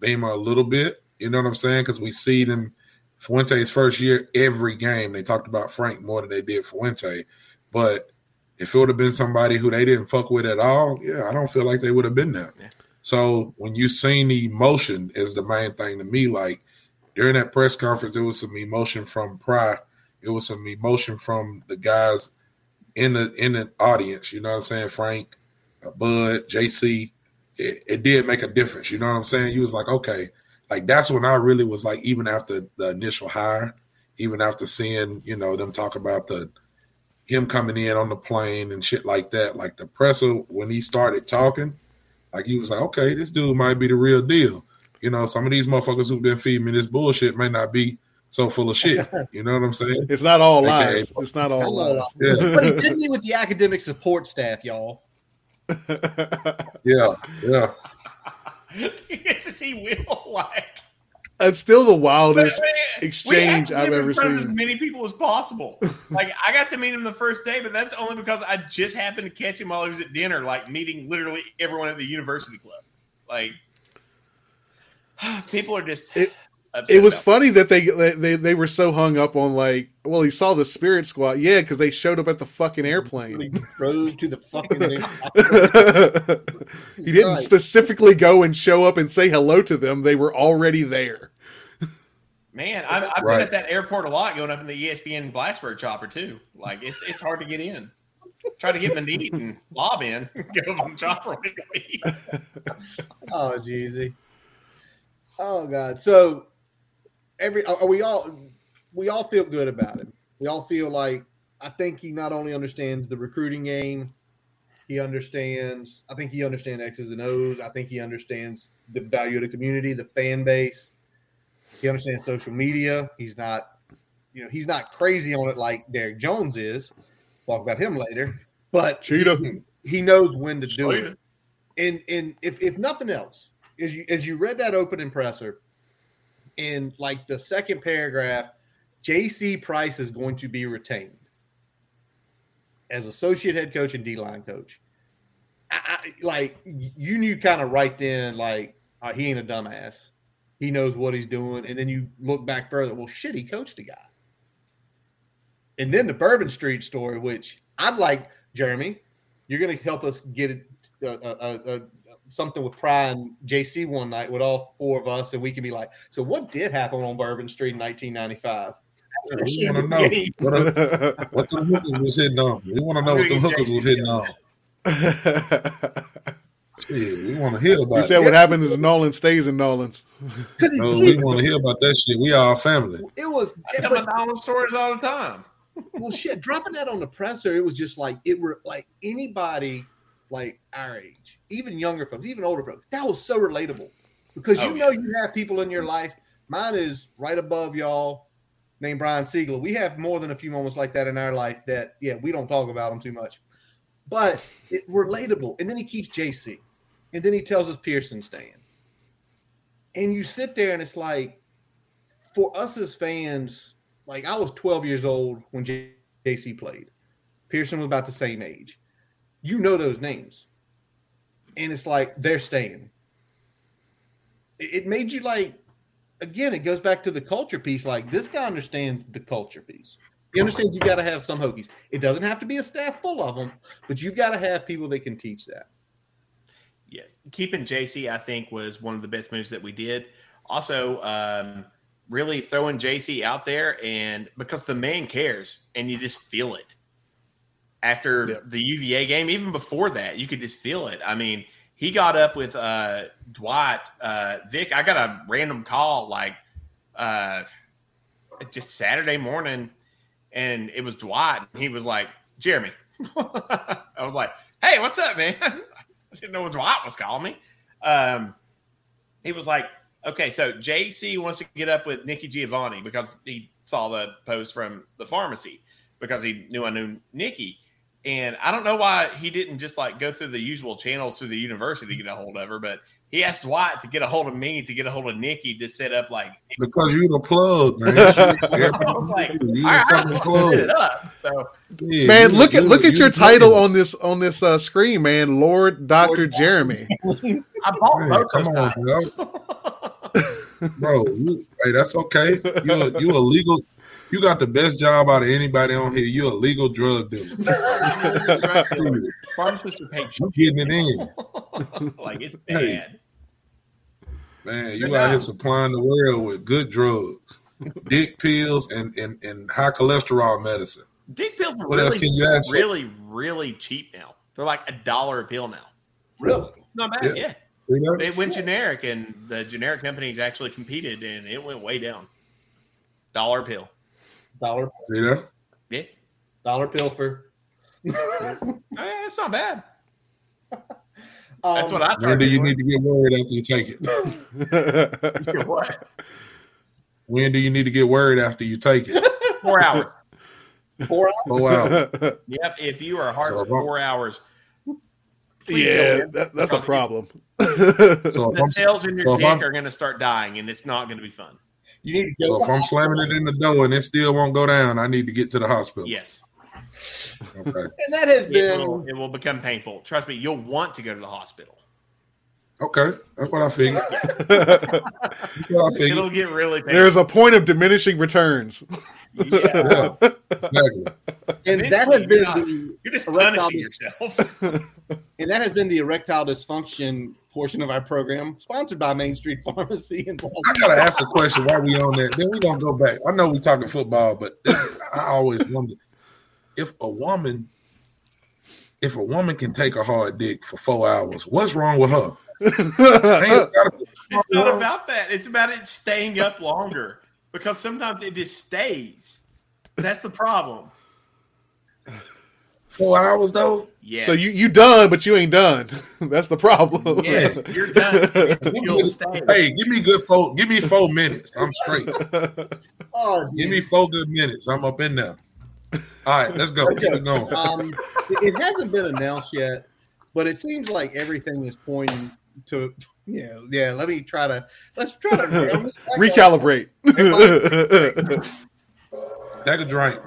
Beamer a little bit. You know what I'm saying? Because we see them Fuente's first year every game. They talked about Frank more than they did Fuente, but if it would have been somebody who they didn't fuck with at all, yeah, I don't feel like they would have been there. Yeah. So when you seen the emotion is the main thing to me. Like during that press conference, it was some emotion from Pry. It was some emotion from the guys in the in the audience. You know what I'm saying? Frank, uh, Bud, JC. It, it did make a difference. You know what I'm saying? You was like, okay, like that's when I really was like, even after the initial hire, even after seeing you know them talk about the him coming in on the plane and shit like that. Like the presser when he started talking, like he was like, okay, this dude might be the real deal. You know, some of these motherfuckers who've been feeding me this bullshit may not be so full of shit. You know what I'm saying? It's not all Okay. lies. It's not all Hello. lies. Yeah. but he did meet with the academic support staff, y'all. Yeah, yeah. it's he will like That's still the wildest We exchange I've ever seen. As many people as possible. like I got to meet him the first day, but that's only because I just happened to catch him while he was at dinner, like meeting literally everyone at the university club. Like people are just. It- It was about funny that they, they they were so hung up on like, well, he saw the Spirit Squad, yeah, because they showed up at the fucking He airplane. drove to the fucking. he didn't Right. specifically go and show up and say hello to them; they were already there. Man, I've, I've Right. been at that airport a lot, going up in the ESPN Blacksburg chopper too. Like it's it's hard to get in. Try to get Manit and Bob in, go on the chopper with. Oh, Jeezy. Oh God. So every are we all we all feel good about him. We all feel like I think he not only understands the recruiting game, He understands. I think he understands X's and O's. I think he understands the value of the community, the fan base. He understands social media. He's not, you know, he's not crazy on it like Derek Jones is. Talk about him later. But Cheetah. he knows when to do Cheetah. it. And and if if nothing else, as you as you read that opening presser, in like the second paragraph, JC Price is going to be retained as associate head coach and D line coach. I, I, like you knew kind of right then, like uh, he ain't a dumbass. He knows what he's doing. And then you look back further. Well, shit, he coached a guy. And then the Bourbon Street story, which I'd like, Jeremy, you're going to help us get uh, uh, uh, something with Pry and JC one night with all four of us, and we can be like, so what did happen on Bourbon Street in 1995? We want to know what, the- what the hookers was hitting on. We want to know what the hookers was hitting on. Shit, we want to hear he about said it. what happens is Nolan stays in Nolan's. Because No, we want to hear about that shit. We are family. it was, I tell my Nolan stories all the time. well, shit, dropping that on the presser, it was just like it were like anybody like our age, even younger folks, even older folks. That was so relatable because you Oh, know you have people in your mm-hmm. life. Mine is right above y'all, named Brian Siegel. We have more than a few moments like that in our life. That yeah, we don't talk about them too much, but it relatable. And then he keeps JC, and then he tells us Pearson staying, and you sit there and it's like, for us as fans, like I was 12 years old when JC played. Pearson was about the same age. You know those names. And it's like they're staying. It, made you like again, it goes back to the culture piece. Like this guy understands the culture piece. He understands you've got to have some Hokies. It doesn't have to be a staff full of them, but you've got to have people that can teach that. Yes, keeping JC, I think, was one of the best moves that we did. Also, um, really throwing JC out there, and because the man cares, and you just feel it after Yep. the UVA game. Even before that, you could just feel it. I mean, he got up with uh, Dwight uh, Vic. I got a random call like uh, just Saturday morning, and it was Dwight. And he was like, "Jeremy." I was like, "Hey, what's up, man?" I didn't know what Dwight was calling me. Um, he was like, okay, so JC wants to get up with Nikki Giovanni because he saw the post from the pharmacy because he knew I knew Nikki. And I don't know why he didn't just like go through the usual channels through the university to get a hold of her, but he asked Dwight to get a hold of me to get a hold of Nikki to set up like Because you the plug, man. I was like, you all the right, plug. it up. So Yeah, Man, you- look at you- look at you your the title on this on this uh, screen, man. Lord Doctor Jeremy. I bought Man, both come on, titles. bro. You, hey, that's okay. You a, you a legal. You got the best job out of anybody on here. You're a legal drug dealer. Pharmacists are paid You getting it in, like it's Hey. bad. man. You out here supplying the world with good drugs, dick pills, and and, and high cholesterol medicine. Dick pills are What else can you ask for? really, really cheap now. They're like a dollar a pill now. Really? It's not bad. Yeah. Yeah. See that? They went generic, and the generic companies actually competed, and it went way down. Dollar pill. Dollar See that? Yeah. dollar pill for Eh, it's not bad. Um, That's what I When do you need to get worried after you take it? You said what? When do you need to get worried after you take it? Four hours. four Oh wow. Yep. If you are hard So for four hours, please yeah, that, that's a problem. So The I'm, cells in your so dick I'm- are going to start dying, and it's not going to be fun. You need to so if I'm slamming it in the door and it still won't go down, I need to get to the hospital. Yes. Okay. and that has It been will, it will become painful. Trust me, you'll want to go to the hospital. Okay. That's what I figured. That's what I figured. It'll get really painful. There's a point of diminishing returns. yeah. Yeah, exactly. and that has been not- the You're just Erectile punishing dis- yourself. and that has been the erectile dysfunction portion of our program, sponsored by Main Street Pharmacy. And I gotta ask a question while we on that. Then we gonna go back. I know we talking football, but I always wonder if a woman, if a woman can take a hard dick for four hours, what's wrong with her? Man, it's gotta be It's not wrong. about that. It's about it staying up longer because sometimes it just stays. That's the problem. Four hours though. Yes. So you you done, but you ain't done. That's the problem. Yes, you're done. It's still. Hey, give me good four. Give me four minutes. I'm straight. Oh, Give me four good minutes. I'm up in there. All right, let's go. Keep it going. um, it, it hasn't been announced yet, but it seems like everything is pointing to. Yeah, yeah. Let me try to let's try to let's back up. Recalibrate. Take a drink.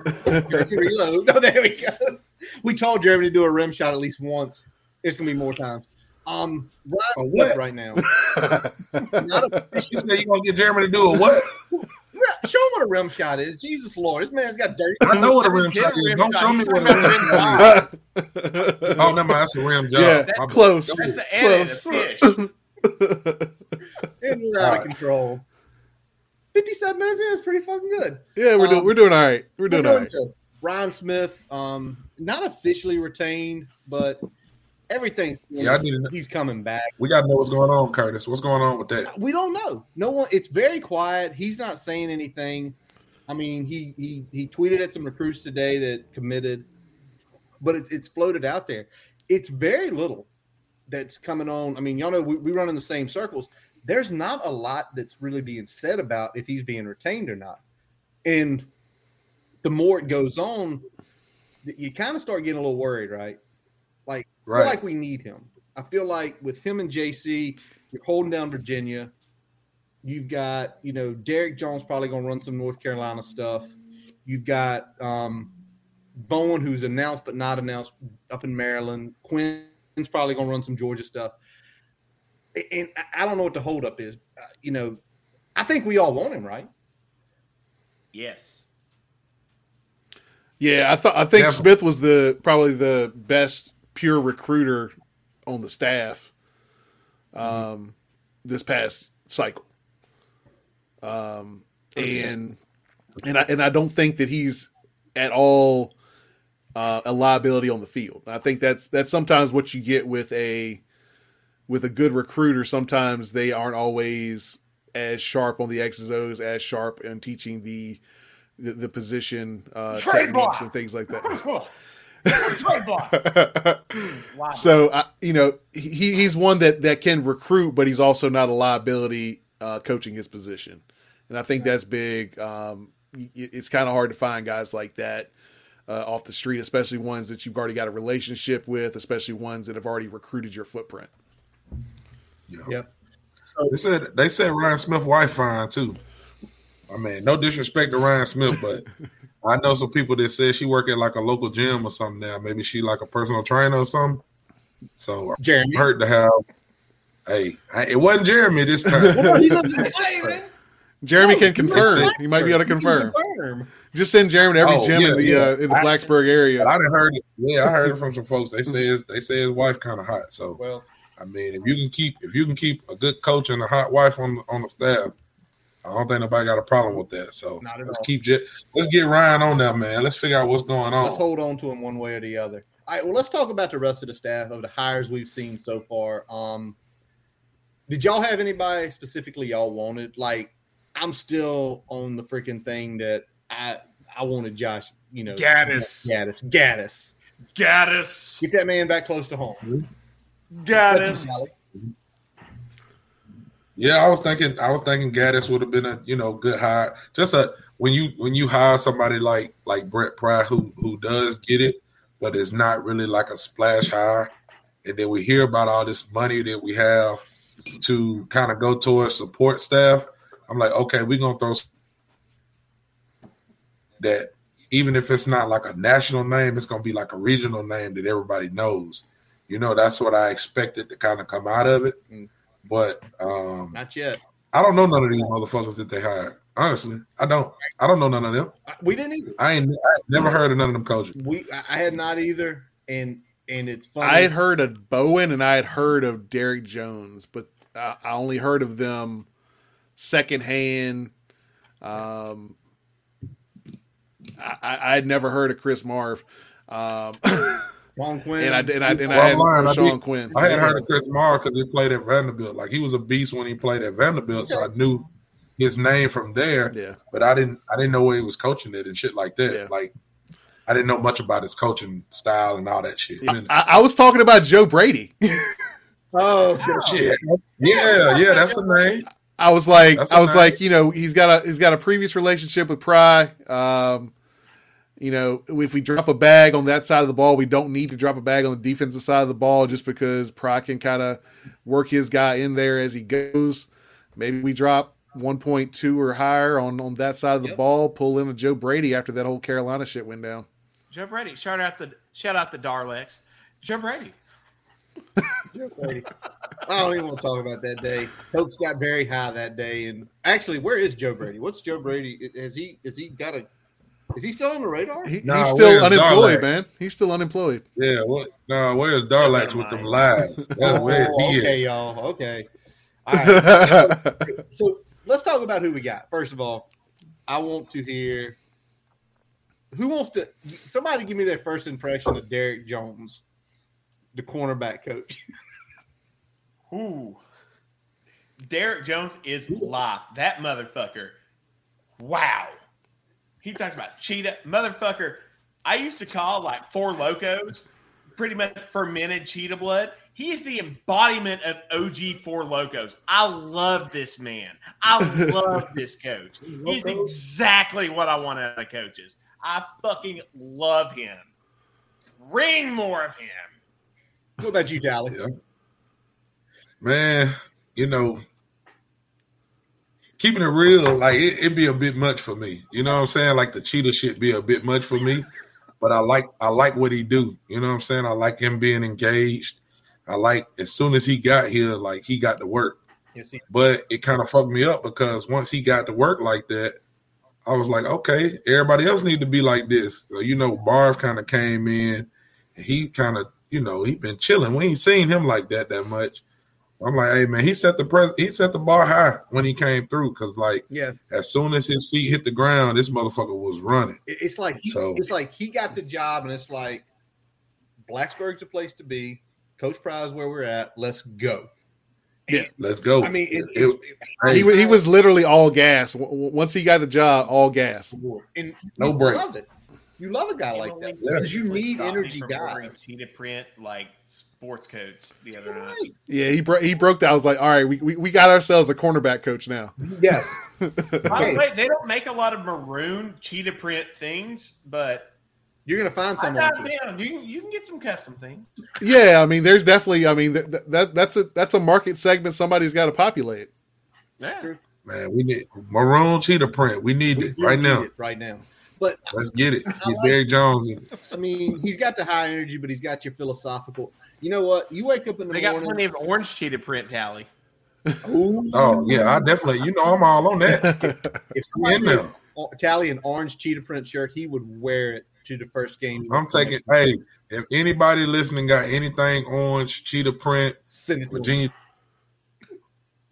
Reload. No, there we go. We told Jeremy to do a rim shot at least once. It's gonna be more times. Um, Ryan A Smith what? right now. Not a, You said you gonna get Jeremy to do a what? show him what a rim shot is. Jesus Lord, this man's got dirty. I know what a rim shot is. rim Don't shot. show me what a rim shot is. Oh, never mind. That's a rim job. Yeah, My- close. That's the edit of fish. And we're out Alright. of control. Fifty-seven minutes in is pretty fucking good. yeah, we're doing Um, we're doing all right. We're We're doing all doing good. Ryan Smith, um, not officially retained, but everything's Yeah, I need to know. he's coming back. We got to know what's going on, Curtis. What's going on with that? Uh, we don't know. No one. It's very quiet. He's not saying anything. I mean, he he he tweeted at some recruits today that committed, but it's it's floated out there. It's very little that's coming on. I mean, y'all know we, we run in the same circles. There's not a lot that's really being said about if he's being retained or not. And the more it goes on, you kind of start getting a little worried, right? Like I feel Right. like we need him. I feel like with him and JC, you're holding down Virginia. You've got, you know, Derek Jones probably going to run some North Carolina stuff. You've got um, Bowen, who's announced but not announced up in Maryland. Quinn's probably going to run some Georgia stuff. And I- I don't know what the holdup is. Uh, you know, I think we all want him, right? Yes. Yeah, I thought I think Yeah. Smith was the probably the best pure recruiter on the staff um, this past cycle. Um, and and I and I don't think that he's at all uh, a liability on the field. I think that's that's sometimes what you get with a with a good recruiter. Sometimes they aren't always as sharp on the X's O's, as sharp in teaching the the, the position uh, Trade techniques block. and things like that. Trade block. Wow. So I you know he he's one that that can recruit, but he's also not a liability uh, coaching his position, and I think that's big. Um, it's kind of hard to find guys like that uh, off the street, especially ones that you've already got a relationship with, especially ones that have already recruited your footprint. Yeah. Yep. They said they said Ryan Smith wife fine too. I mean, no disrespect to Ryan Smith, but I know some people that said she work at like a local gym or something now. Maybe she like a personal trainer or something. So Jeremy. I heard to have. Hey, I, it wasn't Jeremy this time. Well, he doesn't Say say. Jeremy No, can confirm. He might be able to confirm. confirm. Just send Jeremy to every Oh, gym yeah, in the yeah. uh, in the I- Blacksburg area. I didn't heard it. Yeah, I heard it from some folks. They say his, they say his wife kind of hot. So Well, I mean, if you can keep if you can keep a good coach and a hot wife on on the staff, I don't think nobody got a problem with that. So Not at let's all. keep jet. Let's get Ryan on that man. Let's figure out what's going on. let's hold on to him one way or the other. All right, well, let's talk about the rest of the staff of the hires we've seen so far. Um, did y'all have anybody specifically y'all wanted? Like, I'm still on the freaking thing that I I wanted Josh. You know, Gaddis. Gaddis, Gaddis. Gaddis. Get that man back close to home. Gaddis. Yeah, I was thinking. I was thinking Gaddis would have been a you know good hire. Just a when you when you hire somebody like like Brent Pry who who does get it, but it's not really like a splash hire. And then we hear about all this money that we have to kind of go towards support staff. I'm like, okay, we're gonna throw that. Even if it's not like a national name, it's gonna be like a regional name that everybody knows. You know, that's what I expected to kind of come out of it. Mm. But um, Not yet. I don't know none of these motherfuckers that they hired. Honestly, I don't. I don't know none of them. We didn't either. I ain't I never heard of none of them coaches. We I I had not either, and and it's funny. I had heard of Bowen and I had heard of Derek Jones, but I, I only heard of them secondhand. Um, I, I I had never heard of Chris Marve, um, Ron Quinn, and I and I and Well, I had lying, I did- Quinn. I had heard of Chris Marve because he played at Vanderbilt. Like he was a beast when he played at Vanderbilt, so I knew his name from there. Yeah, But I didn't. I didn't know where he was coaching it and shit like that. Yeah. Like I didn't know much about his coaching style and all that shit. I, I, I was talking about Joe Brady. Oh, shit. Yeah, yeah, that's the name. I was like, I was okay. like, you know, he's got a he's got a previous relationship with Pry. Um, you know, if we drop a bag on that side of the ball, we don't need to drop a bag on the defensive side of the ball just because Pry can kind of work his guy in there as he goes. Maybe we drop 1.2 or higher on on that side of the Yep. ball, pull in a Joe Brady after that whole Carolina shit went down. Joe Brady. Shout out the shout out the Darlex. Joe Brady. Joe Brady. I don't even want to talk about that day. Hopes got very high that day, and actually, where is Joe Brady? What's Joe Brady? Has he? Is he got a? Is he still on the radar? He, Nah, he's still unemployed, Darlax? man. He's still unemployed. Yeah, what? No, where's Darlax with them lies? That's where's Oh, he okay, at? y'all. Okay. All right. so let's talk about who we got. First of all, I want to hear who wants to. Somebody give me their first impression of Derek Jones, the cornerback coach. Ooh. Derek Jones is live. That motherfucker. Wow. He talks about cheetah. Motherfucker. I used to call like four locos pretty much fermented cheetah blood. He is the embodiment of OG four locos. I love this man. I love this coach. He's exactly what I want out of coaches. I fucking love him. Ring more of him. What about you, Tally? Yeah. Man, you know, keeping it real, like it, it'd be a bit much for me. You know what I'm saying? Like the cheetah shit be a bit much for me. But I like I like what he do. You know what I'm saying? I like him being engaged. I like as soon as he got here, like he got to work. Yes, But it kind of fucked me up because once he got to work like that, I was like, okay, everybody else need to be like this. So, you know, Marve kind of came in, and he kind of, you know, he been chilling. We ain't seen him like that that much. I'm like, hey man, he set the pres- he set the bar high when he came through because like yeah. as soon as his feet hit the ground, this motherfucker was running. It's like he, So- it's like he got the job, and it's like Blacksburg's the place to be. Coach Pry's where we're at. Let's go. Yeah, let's go. I mean, it, It- it- he, wa- he was literally all gas. W- w- Once he got the job, all gas. and No you breaks. love it. You love a guy like that because you need energy from guys. wearing Cheetah print like sports coats the other night. Yeah, he bro- he broke that. I was like, all right, we, we, we got ourselves a cornerback coach now. Yes. By the way, they don't make a lot of maroon cheetah print things, but You're gonna find I someone. got down. You can, you can get some custom things. Yeah, I mean, there's definitely. I mean, that, that that's a that's a market segment somebody's got to populate. Yeah. man, we need maroon cheetah print. We need We it right need now. it right now. But Let's get it. I Get like- Derek Jones. in. I mean, he's got the high energy, but he's got your philosophical. You know what? You wake up in the They got plenty of orange cheetah print tally. Ooh, Oh yeah, I definitely. You know, I'm all on that. if We somebody in there. Tally an orange cheetah print shirt, he would wear it to the first game. I'm taking. Hey, if anybody listening got anything orange, cheetah print, Send it to. Virginia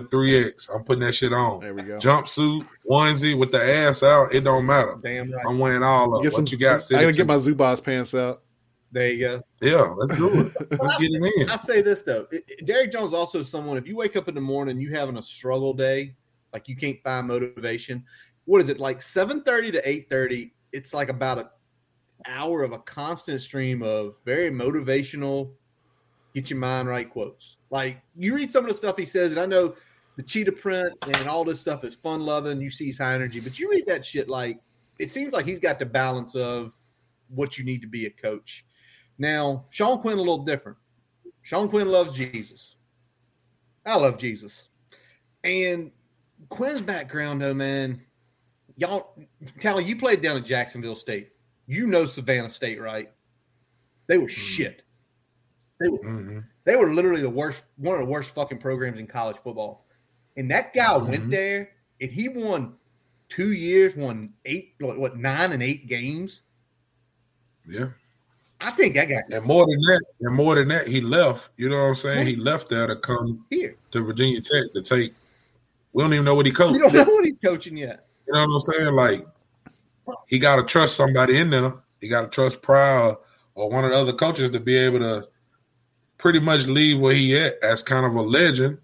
three X, I'm putting that shit on. There we go. Jumpsuit, onesie with the ass out. It don't matter. Damn right. I'm wearing all of Get it. some. What you got? I Send gotta it to get my. Zubaz pants out. There you go. Yeah, let's do it. Let's get it in. I say this though, it- it- Derek Jones is also someone. If you wake up in the morning, you having a struggle day, like you can't find motivation. What is it like? Seven thirty to eight thirty. It's like about an hour of a constant stream of very motivational, get your mind right quotes. Like you read some of the stuff he says, and I know the cheetah print and all this stuff is fun loving. You see his high energy, but you read that shit like it seems like he's got the balance of what you need to be a coach. Now, Sean Quinn a little different. Sean Quinn loves Jesus. I love Jesus. And Quinn's background, though, man, y'all, Tally, you played down at Jacksonville State. You know Savannah State, right? They were shit. They were, Mhm. they were literally the worst, one of the worst fucking programs in college football. And that guy went Mhm. there and he won two years, won eight, what, what, nine and eight games. Yeah. I think that guy And more than that, and more than that, he left. You know what I'm saying? He left there to come here. to Virginia Tech to take. We don't even know what he coached. We don't know what he's coaching yet. You know what I'm saying? Like he got to trust somebody in there. He got to trust Pryor or one of the other coaches to be able to pretty much leave where he at as kind of a legend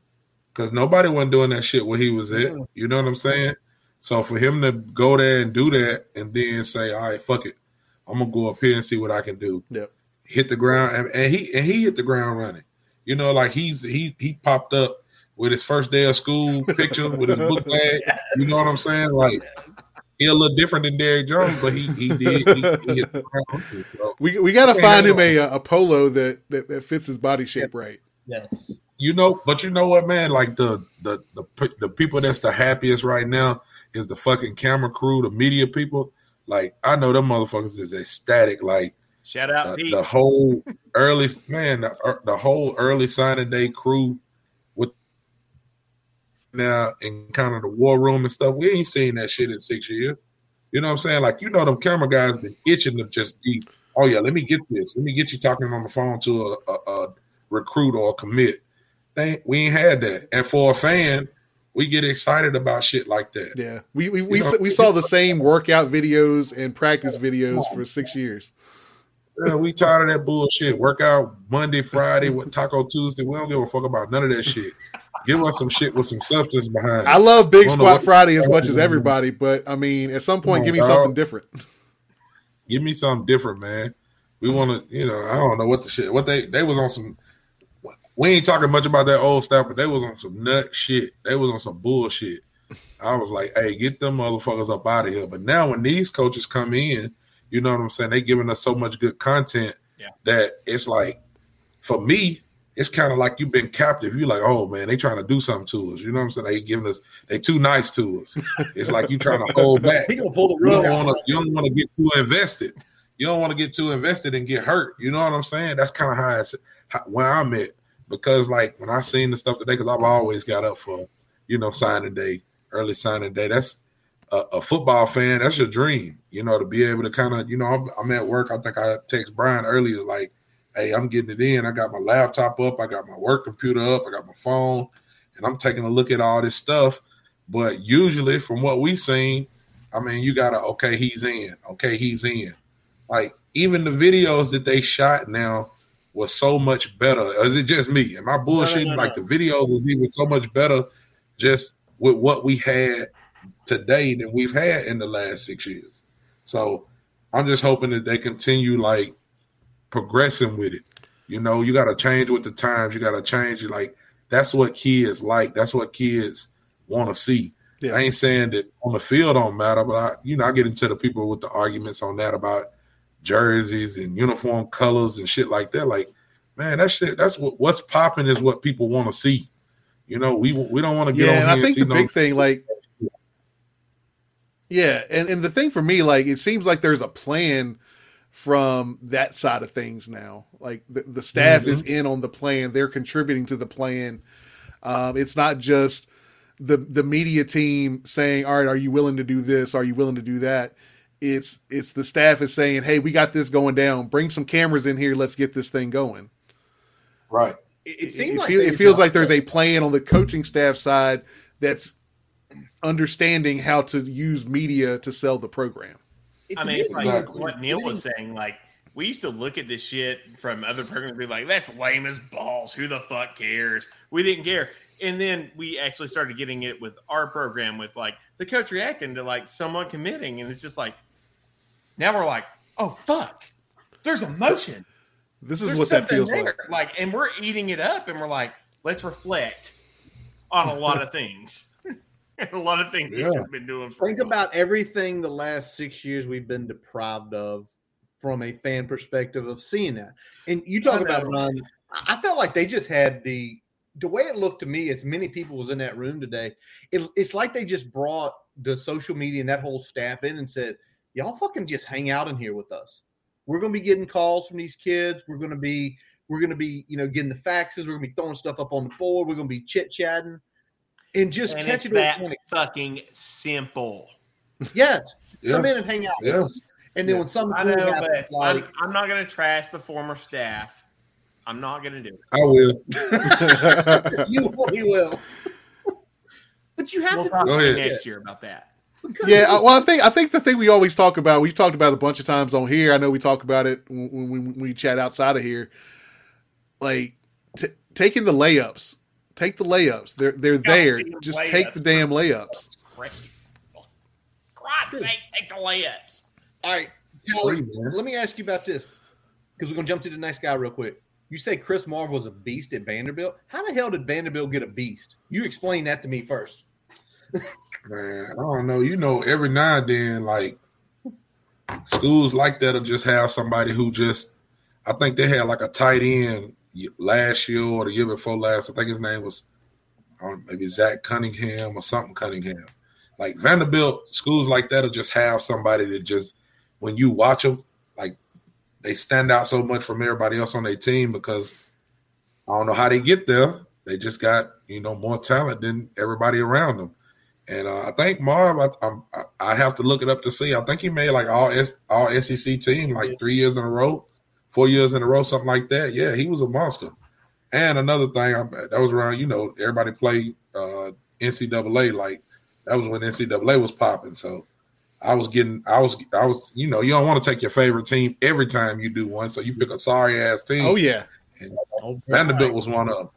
because nobody wasn't doing that shit where he was at. You know what I'm saying? So for him to go there and do that and then say, "All right, fuck it, I'm gonna go up here and see what I can do. Yep. Hit the ground, and, and he and he hit the ground running. You know, like he's he he popped up with his first day of school picture with his book bag. You know what I'm saying? Like he a little different than Derek Jones, but he he did. He, he hit the ground running, so. We we got to find him a a polo that, that that fits his body shape right. Yes. You know, but you know what, man? Like the the the the people that's the happiest right now is the fucking camera crew, the media people. Like I know them motherfuckers is ecstatic. Like Shout out the, Pete. the whole early man, the, er, the whole early signing day crew with now in kind of the war room and stuff. We ain't seen that shit in six years. You know what I'm saying? Like you know, them camera guys been itching to just be. Oh yeah, let me get this. Let me get you talking on the phone to a, a, a recruit or a commit. They, we ain't had that. And for a fan, we get excited about shit like that. Yeah, we we we, we saw the same workout videos and practice videos for six years. Yeah, we tired of that bullshit. Workout Monday, Friday, with Taco Tuesday. We don't give a fuck about none of that shit. Give us some shit with some substance behind. it. I love Big Squat Friday as much as everybody, but I mean, at some point, Come give me on, something dog. different. Give me something different, man. We want to, you know, I don't know what the shit. What they they was on some. We ain't talking much about that old stuff, but they was on some nut shit. They was on some bullshit. I was like, hey, get them motherfuckers up out of here. But now when these coaches come in, you know what I'm saying? They giving us so much good content Yeah. that it's like, for me, it's kind of like you've been captive. You're like, oh man, they trying to do something to us. You know what I'm saying? They giving us, they too nice to us. It's like you trying to hold back. He gonna pull the You rug don't want to. You don't want to get too invested. You don't want to get too invested and get hurt. You know what I'm saying? That's kind of how it's how, where I'm at. Because like when I seen the stuff today, because I've always got up for you know signing day, early signing day. That's a, a football fan. That's your dream. You know to be able to kind of you know I'm, I'm at work. I think I text Brian earlier like, hey, I'm getting it in. I got my laptop up. I got my work computer up. I got my phone, and I'm taking a look at all this stuff. But usually, from what we seen, I mean, you gotta okay, he's in. Okay, he's in. Like even the videos that they shot now was so much better. Is it just me? Am I bullshitting? no, like no. the video was even so much better just with what we had today than we've had in the last six years. So I'm just hoping that they continue like progressing with it. You know, you got to change with the times. You got to change. Like that's what kids like. That's what kids want to see. Yeah. I ain't saying that on the field don't matter, but I, you know, I get into the people with the arguments on that about jerseys and uniform colors and shit like that. Like, man, that shit. That's what what's popping is what people want to see. You know, we we don't want to get Yeah, on and I and think see the no big thing, like, yeah, and and the thing for me, like, it seems like there's a plan from that side of things now. Like the, the staff is in on the plan; they're contributing to the plan. Um, it's not just the the media team saying, "All right, are you willing to do this? Are you willing to do that?" It's it's the staff is saying, "Hey, we got this going down. Bring some cameras in here. Let's get this thing going." right. It, It, seems it like feel- it feels like there's a plan on the coaching staff side that's understanding how to use media to sell the program. It- I mean, me, it's like Exactly. what Neil was saying. Like, we used to look at this shit from other programs and be like, that's lame as balls. Who the fuck cares? We didn't care. And then we actually started getting it with our program with like the coach reacting to like someone committing. And it's just like, now we're like, oh, fuck. There's emotion. This is There's what that feels there. like. Like, and we're eating it up and we're like, let's reflect on a lot of things. and a lot of things Yeah. we've been doing for Think about everything the last six years we've been deprived of from a fan perspective of seeing that. And you talk about know. Ron, I I felt like they just had the the way it looked to me, as many people was in that room today, it, it's like they just brought the social media and that whole staff in and said, Y'all fucking just hang out in here with us. We're gonna be getting calls from these kids. We're gonna be we're gonna be, you know, getting the faxes, we're gonna be throwing stuff up on the board, we're gonna be chit chatting and just and it's catching that organic. fucking simple. Yes. Yeah. come in and hang out Yeah. with us. And then Yeah. when something I know, happens, but like I'm, I'm not going to trash the former staff. I'm not going to do it. I will. you really will. but you have We'll to talk Go ahead. next year about that. Because yeah, I- well, I think I think the thing we always talk about, we've talked about it a bunch of times on here. I know we talk about it when, when, when we chat outside of here. Like t- taking the layups, take the layups. They're they're there. Goddamn Just take the damn layups. Christ's sake, take the layups. all right, Kelly, free, let me ask you about this because we're gonna jump to the next guy real quick. You say Chris Marve was a beast at Vanderbilt. How the hell did Vanderbilt get a beast? You explain that to me first. Man, I don't know. You know, every now and then, like schools like that'll just have somebody who just. I think they had like a tight end last year or the year before last. I think his name was I maybe Zach Cunningham or something Cunningham. Like Vanderbilt schools like that'll just have somebody that just when you watch them, like they stand out so much from everybody else on their team because I don't know how they get there. They just got you know more talent than everybody around them. And uh, I think Marve, I, I, I'd have to look it up to see. I think he made like all S, all SEC team like three years in a row, four years in a row, something like that. Yeah, he was a monster. And another thing, I, that was around, you know, everybody played uh, NCAA. Like that was when NCAA was popping. So I was getting, I was, I was, you know, you don't want to take your favorite team every time you do one. So you pick a sorry ass team. Oh yeah, And Vanderbilt was one of them.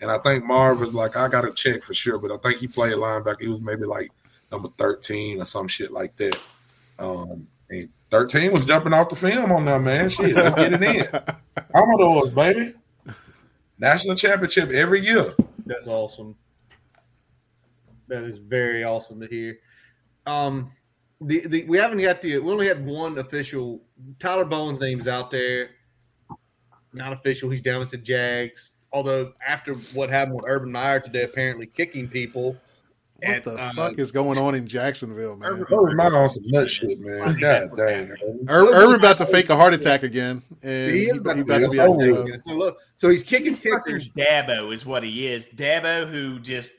And I think Marve was like, I got to check for sure, but I think he played linebacker. He was maybe like number 13 or some shit like that. Um, and 13 was jumping off the film on that, man. Shit, let's get it in. Commodores, baby. National championship every year. That's awesome. That is very awesome to hear. Um, the, the we haven't got the we only had one official. Tyler Bowen's name's out there. Not official. He's down at the Jags. Although after what happened with Urban Meyer today, apparently kicking people. what And, the uh, fuck is going on in Jacksonville, man? Urban- Urban Meyer on some nut shit, man. God dang. man. Ur- Urban about to fake a heart attack again, and He he, is about he to about to be be out of So look, so he's kicking He's fucking kickers. Dabo is what he is. Dabo who just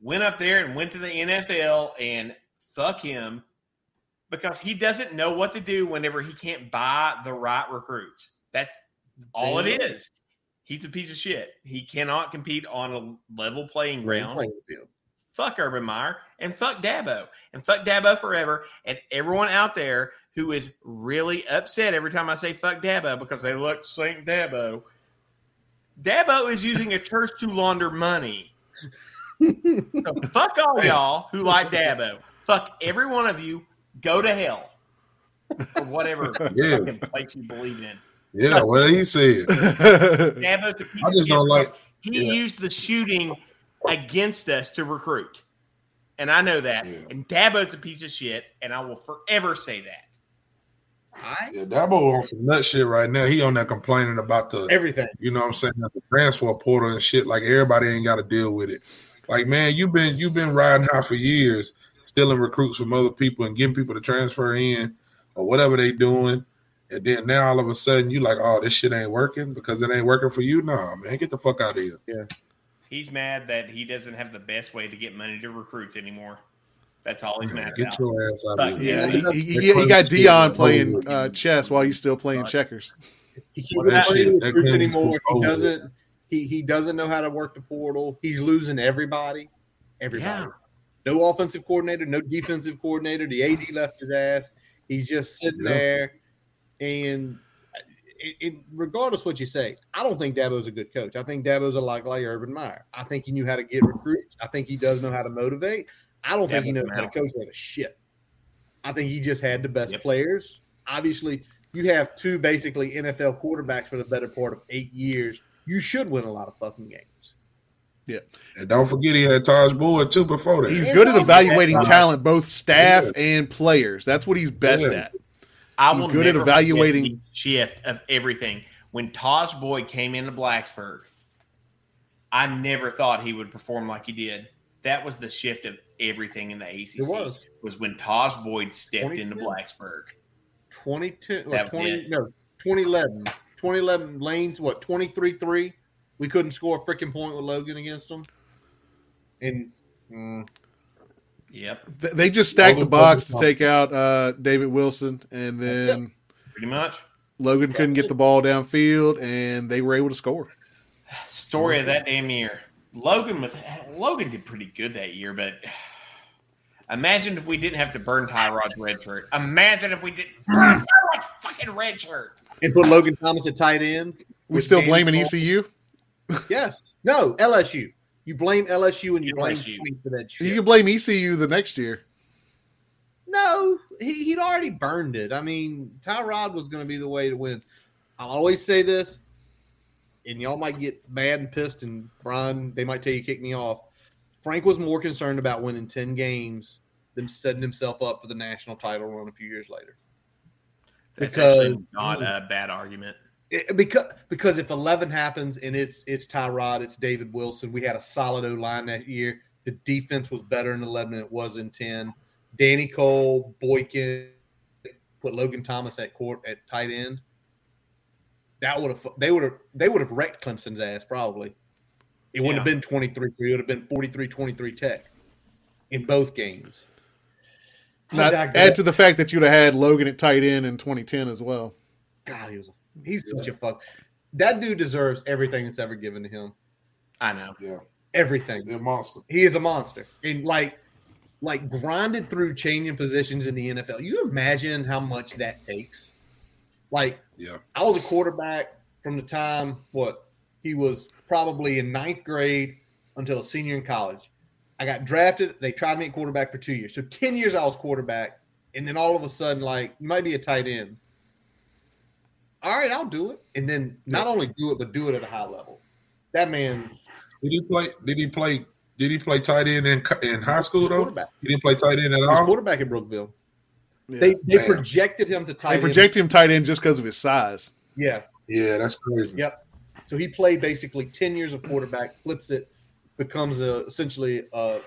went up there and went to the NFL and fuck him because he doesn't know what to do whenever he can't buy the right recruits. That's all it Damn. is. He's a piece of shit. He cannot compete on a level playing ground. playing. Fuck Urban Meyer and fuck Dabo and fuck Dabo forever. And everyone out there who is really upset every time I say fuck Dabo because they look Saint Dabo. Dabo is using a church to launder money. So fuck all y'all who like Dabo. Fuck every one of you. Go to hell. Or whatever Yeah. fucking place you believe in. Yeah, well, he said. Dabo's a piece I just shit don't like- He yeah. used the shooting against us to recruit. And I know that. Yeah. And Dabo's a piece of shit, and I will forever say that. I Yeah, Dabo on some nut shit right now. He on there complaining about the everything. you know what I'm saying, the transfer portal and shit. Like everybody ain't got to deal with it. Like man, you've been you've been riding high for years, stealing recruits from other people and getting people to transfer in or whatever they doing. And then now all of a sudden you like, oh, this shit ain't working because it ain't working for you. Nah, man, get the fuck out of here. Yeah. He's mad that he doesn't have the best way to get money to recruits anymore. That's all he's Man, mad get about. your ass out Fuck of here. yeah, Yeah, he, he, he, he got Dion playing uh, chess while you still playing Right. checkers. He can't that play shit- with that recruits anymore. He doesn't. He he doesn't know how to work the portal. He's losing everybody. Everybody. Yeah. No offensive coordinator. No defensive coordinator. The AD left his ass. He's just sitting Yeah. there, and uh, it, it, regardless what you say, I don't think Dabo's a good coach. I think Dabo's a lot like Urban Meyer. I think he knew how to get recruits. I think he does know how to motivate. I don't think he Dabo's knows how to coach with a shit. I think he just had the best Yep. players. Obviously, you have two basically NFL quarterbacks for the better part of eight years. You should win a lot of fucking games. Yeah. And don't forget he had Tajh Boyd too before that. He's good at evaluating talent, both staff Yeah. and players. That's what he's best Yeah. at. I He's will good at evaluating- the shift of everything. When Tajh Boyd came into Blacksburg, I never thought he would perform like he did. That was the shift of everything in the ACC. It was. was when Tajh Boyd stepped into Blacksburg. 22, or 20, it. no, 2011. 2011 lanes, what, 23 3? We couldn't score a freaking point with Logan against them. And mm, Yep, Th- They just stacked the box to take out uh, David Wilson, and then pretty much. Logan couldn't get the ball downfield, and they were able to score. Story of that damn year. Logan was Logan did pretty good that year, but imagine if we didn't have to burn Tyrod's red shirt. Imagine if we didn't burn Tyrod's fucking red shirt. and put Logan Thomas at tight end. We still Danny blaming ECU. Yes. No, LSU. You blame LSU and you blame LSU. Sweet for that shit. You can blame ECU the next year. No, he, he'd already burned it. I mean, Tyrod was going to be the way to win. I'll always say this, and y'all might get mad and pissed, and Brian, they might tell you kick me off. Frank was more concerned about winning 10 games than setting himself up for the national title run a few years later. That's Because- actually not a bad argument. It- because because if 11 happens and it's it's Tyrod, it's David Wilson. We had a solid O line that year. The defense was better in 11 than it was in 10. Danny Coale, Boykin, put Logan Thomas at court at tight end. That would have they would have they would have wrecked Clemson's ass probably. It wouldn't have been 23 3. It would have been 43 23 tech in both games. Not, add to the fact that you'd have had Logan at tight end in 2010 as well. God, he was a, he's such a fuck. That dude deserves everything that's ever given to him. I know. Yeah, Everything. they're a monster. He is a monster. And like like grinded through changing positions in the NFL. You imagine how much that takes? Like Yeah, I was a quarterback from the time what he was probably in ninth grade until a senior in college. I got drafted. They tried me at quarterback for two years. So 10 years I was quarterback. And then all of a sudden, like, you might be a tight end. All right, I'll do it. And then not only do it, but do it at a high level. That man, did he play? Did he play? Did he play tight end in in high school though? He didn't play tight end at all. quarterback at Brookville. Yeah. They they Man. projected him to tight end. they projected him tight end just because of his size. Yeah. Yeah, that's crazy. Yep. So he played basically 10 years of quarterback, flips it, becomes a essentially a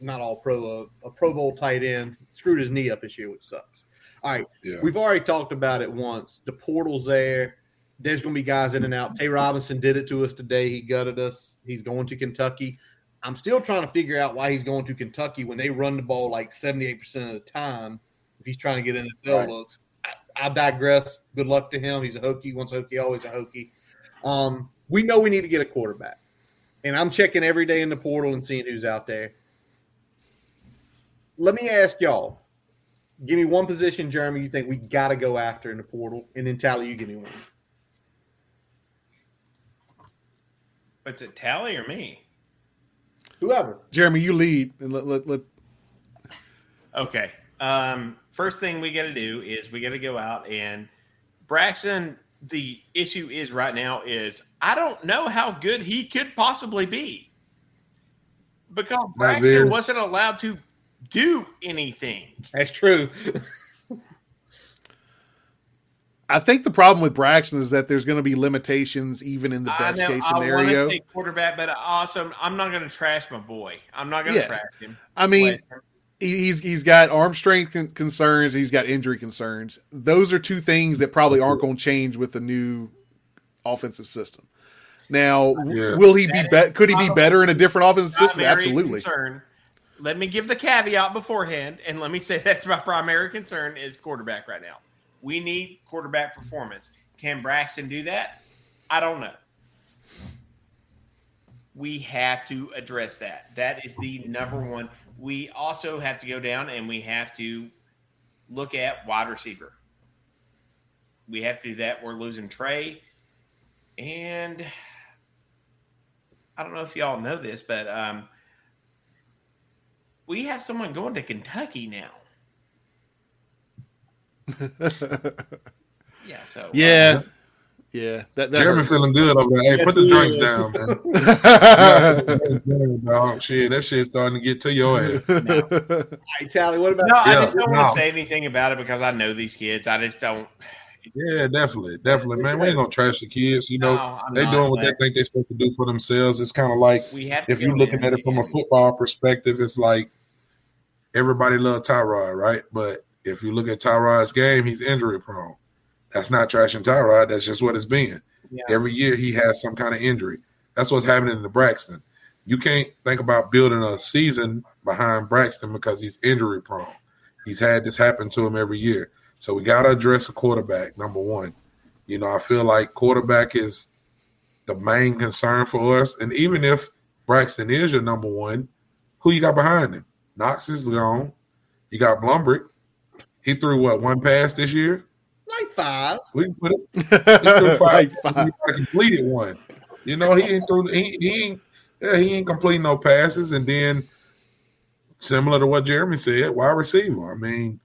not all pro, a, a Pro Bowl tight end. Screwed his knee up this year, which sucks. All right. Yeah. We've already talked about it once. The portal's there. There's going to be guys in and out. Tay Robinson did it to us today. He gutted us. He's going to Kentucky. I'm still trying to figure out why he's going to Kentucky when they run the ball like 78% of the time. If he's trying to get in the NFL Right. looks, I, I digress. Good luck to him. He's a Hokie. Once a Hokie, always a Hokie. Um, we know we need to get a quarterback, and I'm checking every day in the portal and seeing who's out there. Let me ask y'all. Give me one position, Jeremy, you think we got to go after in the portal, and then Tally, you give me one. What's it, Tally or me? Whoever. Jeremy, you lead and let let, let Okay. Um, first thing we got to do is we got to go out and Braxton. The issue is right now is I don't know how good he could possibly be because Braxton wasn't allowed to do anything. That's true. I think the problem with Braxton is that there's going to be limitations even in the best know case scenario. to say quarterback, but also I'm not going to trash my boy. I'm not going to Yeah. trash him. I mean, Bless he- he's he's got arm strength concerns. He's got injury concerns. Those are two things that probably aren't going to change with the new offensive system. Now, Yeah. will he be, That be could he be better in a different offensive system? Absolutely. Concern. Let me give the caveat beforehand, and let me say that's my primary concern is quarterback right now. We need quarterback performance. Can Braxton do that? I don't know. We have to address that. That is the number one. We also have to go down and we have to look at wide receiver. We have to do that. We're losing Trey. And I don't know if y'all know this, but um, we have someone going to Kentucky now. Yeah, so yeah, uh, yeah. That, that Jeremy hurts. feeling good over there. Hey, Yes, put the drinks is. down, man. Dog. Shit, that shit's starting to get to your ass. Hey, Tally, what about no, I just don't want to say anything about it because I know these kids. I just don't. Yeah, definitely, definitely, man. We ain't gonna trash the kids. You know, no, they not, doing what they think they're supposed to do for themselves. It's kind of like We have if you're looking at it from a football perspective, it's like everybody love Tyrod, right? But if you look at Tyrod's game, he's injury prone. That's not trashing Tyrod. That's just what it's been. Yeah. Every year he has some kind of injury. That's what's happening in the Braxton. You can't think about building a season behind Braxton because he's injury prone. He's had this happen to him every year. So we got to address a quarterback, number one. You know, I feel like quarterback is the main concern for us. And even if Braxton is your number one, who you got behind him? Knox is gone. You got Blumrick. He threw what one pass this year? like five? We can put it. He threw five. Like He five. might have completed one. You know, he ain't threw. He, he ain't. Yeah, he ain't completing no passes. And then, similar to what Jeremy said, wide receiver. I mean,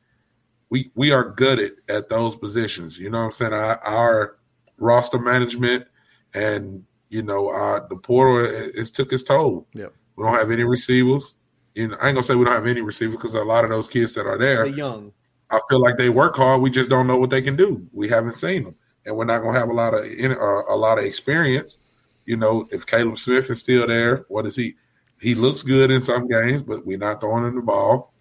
we we are gutted at those positions. You know what I'm saying? Our, our roster management and you know our the portal it's took its toll. Yep. We don't have any receivers. You know, I ain't gonna say we don't have any receivers because a lot of those kids that are there, They're young. I feel like they work hard. We just don't know what they can do. We haven't seen them, and we're not gonna have a lot of in, uh, a lot of experience. You know, if Caleb Smith is still there, what is he? He looks good in some games, but we're not throwing him the ball.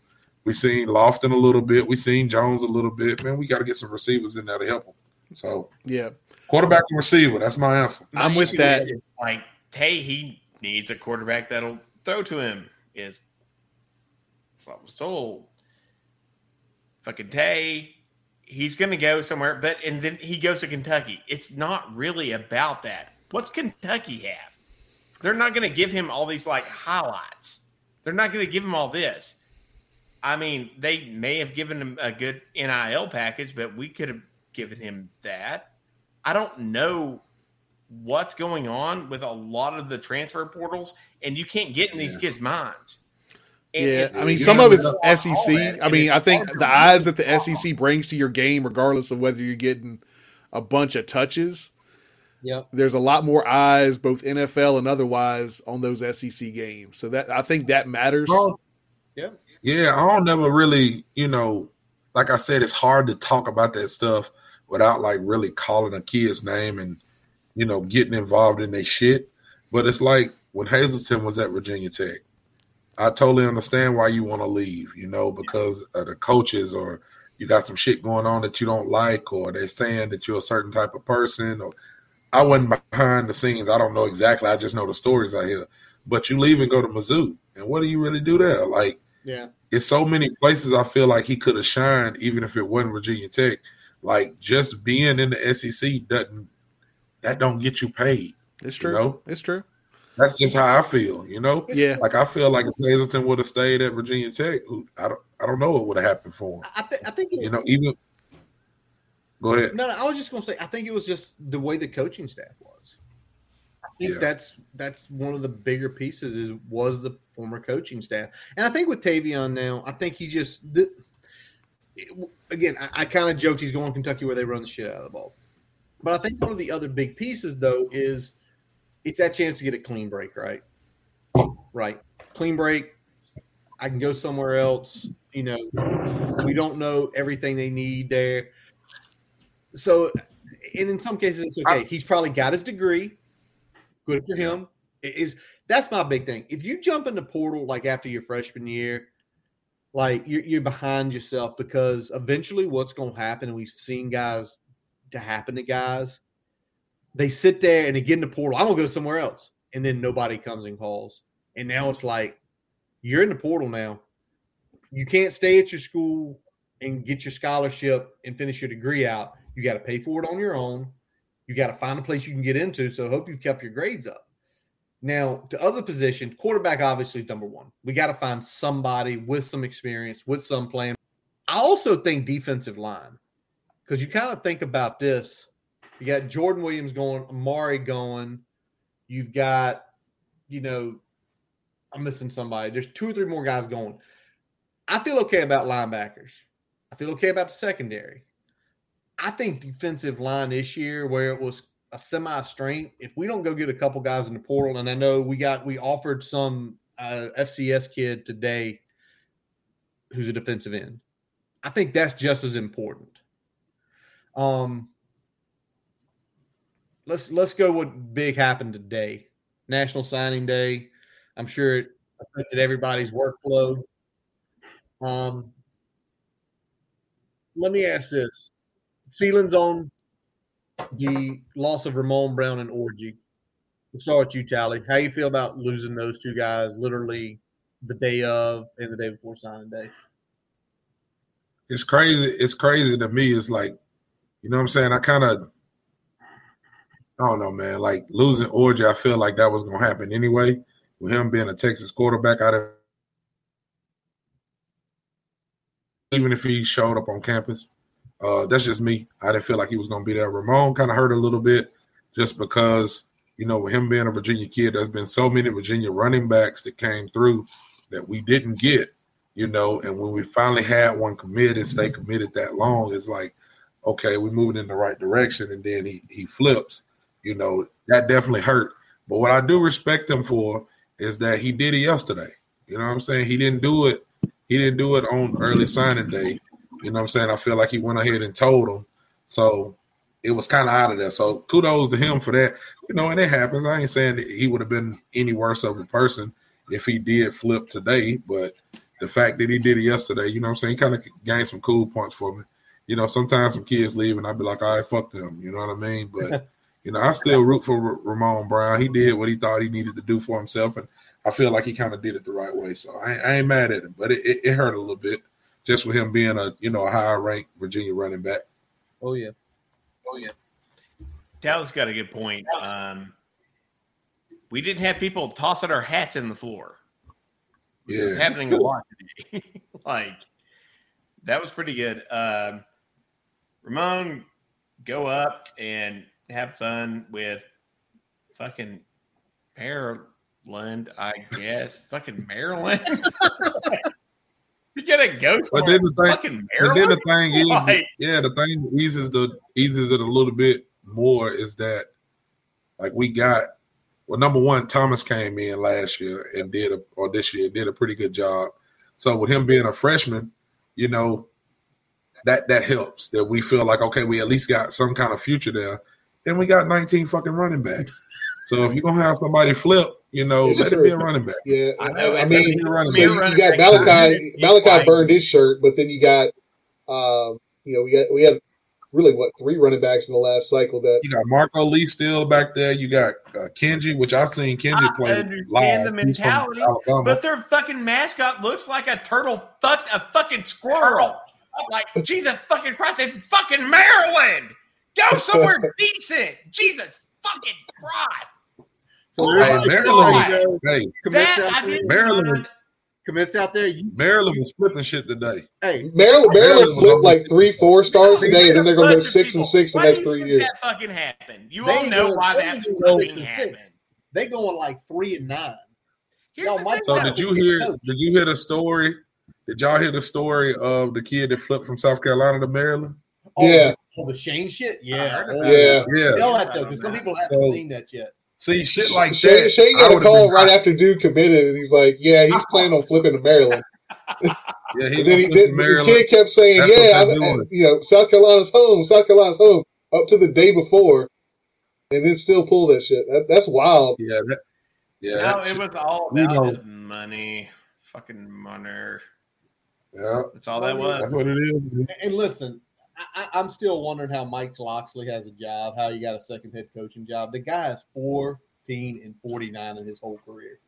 We seen Lofton a little bit. We seen Jones a little bit. Man, we got to get some receivers in there to help them. So Yeah. quarterback and receiver. That's my answer. I'm with that. Like hey, he needs a quarterback that'll throw to him. Is what I was told. Fucking Tay, he's going to go somewhere, but and then he goes to Kentucky. It's not really about that. What's Kentucky have? They're not going to give him all these like highlights. They're not going to give him all this. I mean, they may have given him a good NIL package, but we could have given him that. I don't know what's going on with a lot of the transfer portals, and you can't get in these kids' minds. And Yeah, it's- I mean, some know, of it's all that, SEC. I mean, I think the eyes that the SEC brings to your game, regardless of whether you're getting a bunch of touches, Yep. there's a lot more eyes, both NFL and otherwise, on those SEC games. So that I think that matters. Well, Yeah. Yeah, I don't never really, you know, like I said, it's hard to talk about that stuff without like really calling a kid's name and, you know, getting involved in their shit. But it's like when Hazelton was at Virginia Tech, I totally understand why you want to leave, you know, because of the coaches or you got some shit going on that you don't like or they're saying that you're a certain type of person or I wasn't behind the scenes. I don't know exactly. I just know the stories I hear. But you leave and go to Mizzou. And what do you really do there? Like, Yeah. it's so many places I feel like he could have shined, even if it wasn't Virginia Tech. Like just being in the SEC doesn't that don't get you paid. It's You true. know? It's true. That's just how I feel, you know. Yeah. Like I feel like if Hazelton would have stayed at Virginia Tech, I don't, I don't know what would have happened for him. I, th- I think it, You know, even go ahead. No, no, I was just going to say I think it was just the way the coaching staff was. I think Yeah. that's that's one of the bigger pieces is was the former coaching staff, and I think with Tayvion now, I think he just the, it- again I, I kind of joked he's going to Kentucky where they run the shit out of the ball, but I think one of the other big pieces though is it's that chance to get a clean break, right? Right, clean break. I can go somewhere else. You know, we don't know everything they need there. So, and in some cases, it's okay. He's probably got his degree. Good for him. It is that's my big thing. If you jump in the portal like after your freshman year, like you're, you're behind yourself because eventually, what's going to happen, and we've seen guys to happen to guys, they sit there and they get in the portal. I'm gonna go somewhere else, and then nobody comes and calls, and now it's like you're in the portal now. You can't stay at your school and get your scholarship and finish your degree out. You got to pay for it on your own. You got to find a place you can get into. So hope you've kept your grades up. Now, to other position, quarterback obviously is number one. We got to find somebody with some experience, with some plan. I also think defensive line, because you kind of think about this. You got Jordan Williams going, Amari going. You've got, you know, I'm missing somebody. There's two or three more guys going. I feel okay about linebackers. I feel okay about the secondary. I think defensive line this year, where it was a semi strength, if we don't go get a couple guys in the portal, and I know we got we offered some uh, FCS kid today who's a defensive end. I think that's just as important. Um, let's let's go what big happened today. National Signing Day. I'm sure it affected everybody's workflow. Um, let me ask this: feelings on the loss of Ramon Brown and Orgy? Let's start with you, Tally. How you feel about losing those two guys literally the day of and the day before signing day? It's crazy. It's crazy to me. It's like, you know what I'm saying? I kind of, I don't know, man. Like losing Orgy, I feel like that was to happen anyway. With him being a Texas quarterback, I didn't, even if he showed up on campus. Uh, that's just me. I didn't feel like he was to be there. Ramon kind of hurt a little bit just because, you know, with him being a Virginia kid, there's been so many Virginia running backs that came through that we didn't get. you know. And when we finally had one commit and stay committed that long, it's like, okay, we're moving in the right direction. And then he he flips, you know, that definitely hurt. But what I do respect him for is that he did it yesterday. You know what I'm saying? He didn't do it. He didn't do it on early signing day. You know what I'm saying? I feel like he went ahead and told him. So it was kind of out of there. So kudos to him for that. You know, and it happens. I ain't saying he would have been any worse of a person if he did flip today, but the fact that he did it yesterday, you know what I'm saying, kind of gained some cool points for me. You know, sometimes some kids leave and I'd be like, all right, fuck them. You know what I mean? But, you know, I still root for R- Ramon Brown. He did what he thought he needed to do for himself. And I feel like he kind of did it the right way. So I, I ain't mad at him, but it, it, it hurt a little bit just with him being a, you know, a higher ranked Virginia running back. Oh yeah. Oh yeah. Dallas got a good point. Um, we didn't have people tossing our hats in the floor. Yeah. It's happening a lot today. like that was pretty good. Um, Ramon, go up and have fun with fucking Maryland, I guess. fucking Maryland. you gotta go But then the thing, fucking But then the thing is, Like- yeah, the thing that eases the eases it a little bit more is that like we got well, number one, Thomas came in last year and did a or this year did a pretty good job. So with him being a freshman, you know, that that helps that we feel like okay, we at least got some kind of future there. And we got 19 fucking running backs. So if you're gonna have somebody flip, you know, It's let it be a running back. Yeah, I I, know, I mean, Let it be a running so back. you, you got Malachi. Malachi burned his shirt, but then you got, um, you know, we got we had really what three running backs in the last cycle that You got Marco Lee still back there. You got uh, Kenji, which I've seen Kenji I play understand live. the He's from mentality, Alabama. But their fucking mascot looks like a turtle, fuck a fucking squirrel. Like Jesus fucking Christ, it's fucking Maryland. Go somewhere decent. Jesus fucking Christ. So oh Hey, everybody- Maryland, everybody hey, commits That out I there. didn't Maryland mind. Commits out there. You, Maryland was flipping shit today. hey, Maryland Maryland Maryland flipped like three four stars today, and then they're going to go bunch of six and six the Why next three years. That fucking happened. You They all know going- why that fucking happened. six. they going like three and nine. Here's Y'all the might thing So did you hear? Did you hear the story? Did y'all hear the story of the kid that flipped from South Carolina to Maryland? Oh, Yeah. Oh, the Shane shit. I Yeah. heard Oh, Yeah. Yeah. Tell that though, because some people haven't So- seen that yet. See, shit like Shane, that. Shane got a call right hot. after Duke committed, and he's like, "Yeah, he's planning on flipping to Maryland." Yeah, he then he did. to The kid kept saying, That's "Yeah, they're I'm, you know, South Carolina's home. South Carolina's home." Up to the day before, and then still pull that shit. That, that's wild. Yeah, that, yeah, No, it was all we about know. his money. Fucking money. yeah, That's all that was. that's what it is. And listen, I, I'm still wondering how Mike Locksley has a job, how he got a second head coaching job. The guy is 14 and 49 in his whole career.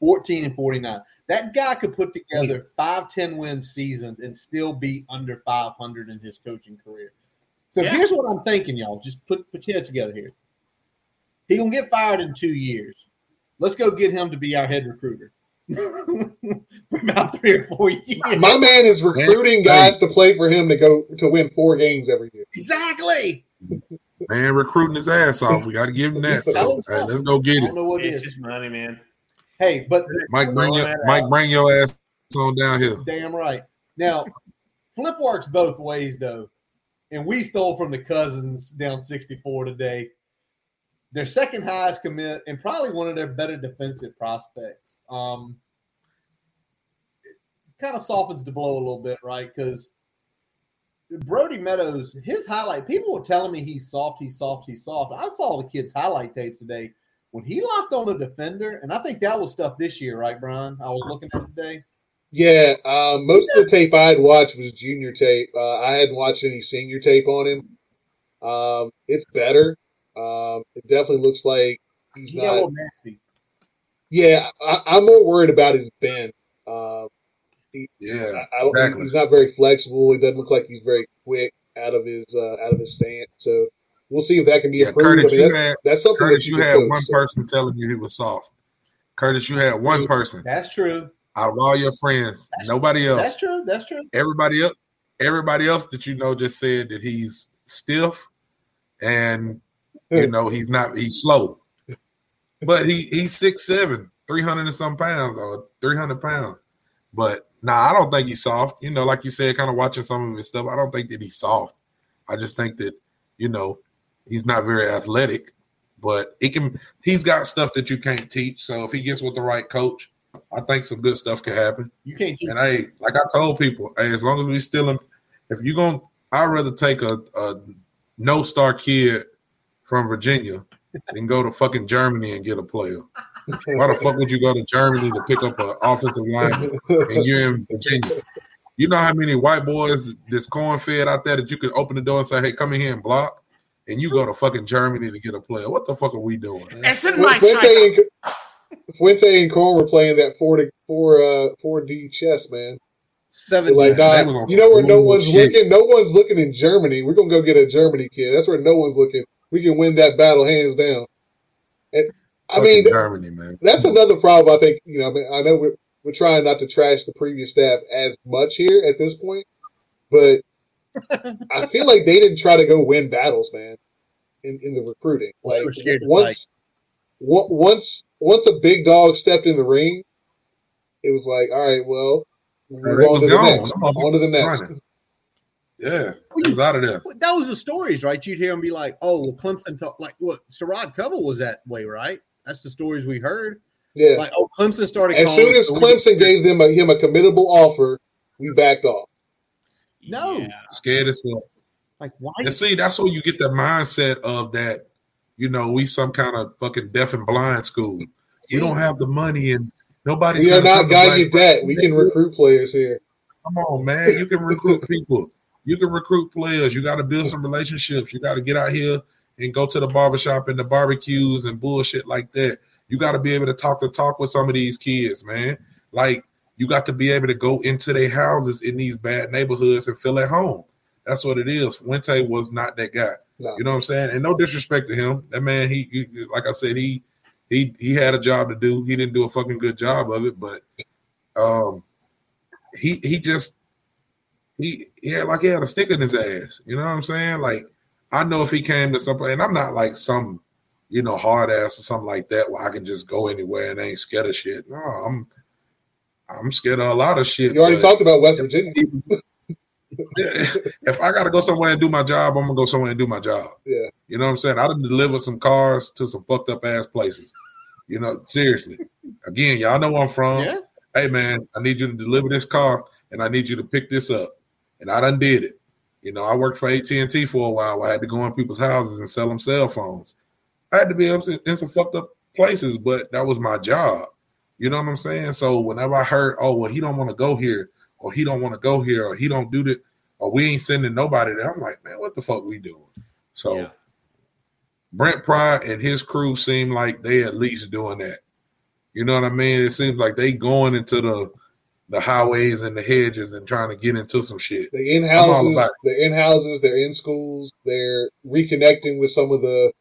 14 and 49. That guy could put together five, 10 win seasons and still be under 500 in his coaching career. So Yeah. here's what I'm thinking, y'all. Just put, put your heads together here. He gonna get fired in two years. Let's go get him to be our head recruiter for about three or four years. My man is recruiting guys to play for him to go to win four games every year. Exactly. Man, recruiting his ass off. We got to give him that. Sell So, him hey, let's go get it. know what It's is. just money, man. Hey, but Mike, bring your Mike, out. bring your ass on down here. damn right. Now, flip works both ways though, and we stole from the cousins down 64 today. Their second highest commit and probably one of their better defensive prospects. Um, kind of softens the blow a little bit, right? Because Brody Meadows, his highlight, people were telling me he's soft, he's soft, he's soft. I saw the kid's highlight tape today when he locked on a defender, and I think that was stuff this year, right, Brian? I was looking at today. Yeah, um, most of the tape I had watched was junior tape. Uh, I hadn't watched any senior tape on him. Um, it's better. Um, it definitely looks like he's He got a not. little nasty. Yeah, I, I'm more worried about his bend. Um, Yeah, I, I don't, exactly. He's not very flexible. He doesn't look like he's very quick out of his uh, out of his stance. So we'll see if that can be Yeah, improved. Curtis, I mean, you that's, had that's something Curtis, that you can had coach, one so. person telling you he was soft. Curtis, you had one person That's true. out of all your friends. Nobody else. That's true. That's true. Everybody else, everybody else that you know just said that he's stiff and you know he's not he's slow. But he he's six seven, three hundred and some pounds or three hundred pounds. But Nah, I don't think he's soft. You know, like you said, kind of watching some of his stuff. I don't think that he's soft. I just think that you know he's not very athletic, but he can. He's got stuff that you can't teach. So if he gets with the right coach, I think some good stuff can happen. You can't keep And hey, like I told people, hey, as long as we still in, if you're gonna, I'd rather take a, a no star kid from Virginia and go to fucking Germany and get a player. Why the fuck would you go to Germany to pick up an offensive lineman and you're in Virginia? You know how many white boys this corn fed out there that you can open the door and say, "Hey, come in here and block," and you go to fucking Germany to get a player. What the fuck are we doing? Es sind mein Fuente Scheiße. and, Fuente and Cole were playing that four to four uh four D chess, man. seven. They're like, They nah, you know where no bullshit. one's looking? No one's looking in Germany. We're gonna go get a Germany kid. That's where no one's looking. We can win that battle hands down. And I Fucking mean, Germany, man. that's another problem. I think you know. I, mean, I know we're we're trying not to trash the previous staff as much here at this point, but I feel like they didn't try to go win battles, man. In, in the recruiting, like were scared to once, on- once, once a big dog stepped in the ring, it was like, all right, well, we're they on to the next. On to the next. Running. Yeah, it was out of there. That was the stories, right? You'd hear them be like, "Oh, well, Clemson talk like what? Sarad Covell was that way, right? That's the stories we heard. Yeah. Like, oh, Clemson started. As calling, soon as so we- Clemson gave them a, him a committable offer, we backed off. No. Yeah. Scared as fuck. like, why? And see, that's where you get the mindset of that, you know, we some kind of fucking deaf and blind school. We don't have the money and nobody's We are gonna not guided that. We can recruit players here. Come on, man. You can recruit people. You can recruit players. You got to build some relationships. You got to get out here and go to the barbershop and the barbecues and bullshit like that. You got to be able to talk the talk with some of these kids, man. Like you got to be able to go into their houses in these bad neighborhoods and feel at home. That's what it is. Fuente was not that guy. No. You know what I'm saying? And no disrespect to him. That man, he, he like I said, he he he had a job to do. He didn't do a fucking good job of it, but um he he just he he had like he had a stick in his ass. You know what I'm saying? Like I know if he came to something, and I'm not like some you know hard ass or something like that where I can just go anywhere and ain't scared of shit. No, I'm I'm scared of a lot of shit. You already talked about West Virginia. if I gotta go somewhere and do my job, I'm gonna go somewhere and do my job. Yeah. You know what I'm saying? I done delivered some cars to some fucked up ass places. You know, seriously. Again, y'all know where I'm from. Yeah. Hey man, I need you to deliver this car and I need you to pick this up. And I done did it. You know, I worked for AT&T for a while. I had to go in people's houses and sell them cell phones. I had to be up in some fucked up places, but that was my job. You know what I'm saying? So whenever I heard, oh well, he don't want to go here, or he don't want to go here, or he don't do that, or we ain't sending nobody there, I'm like, man, what the fuck we doing? So Yeah. Brent Pry and his crew seem like they at least doing that. You know what I mean? It seems like they going into the the highways and the hedges and trying to get into some shit. They're in houses. about it. They're in houses. They're in schools. They're reconnecting with some of the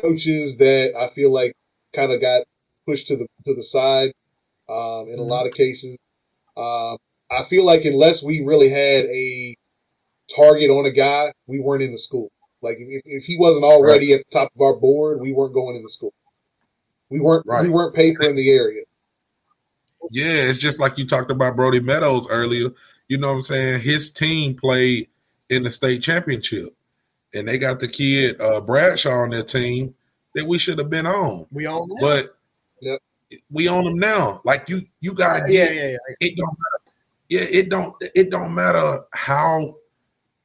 coaches that I feel like kind of got pushed to the to the side um, in a Mhm. lot of cases. Um, I feel like unless we really had a target on a guy, we weren't in the school. Like if, if he wasn't already at the top of our board, we weren't going into school. We weren't we Right. weren't papering the area. Yeah, it's just like you talked about Brody Meadows earlier. You know what I'm saying? His team played in the state championship, and they got the kid uh, Bradshaw on their team that we should have been on, We all know. but Yep. we on them now. Like you, you gotta yeah, get yeah, yeah. it don't matter. Yeah, it don't it don't matter how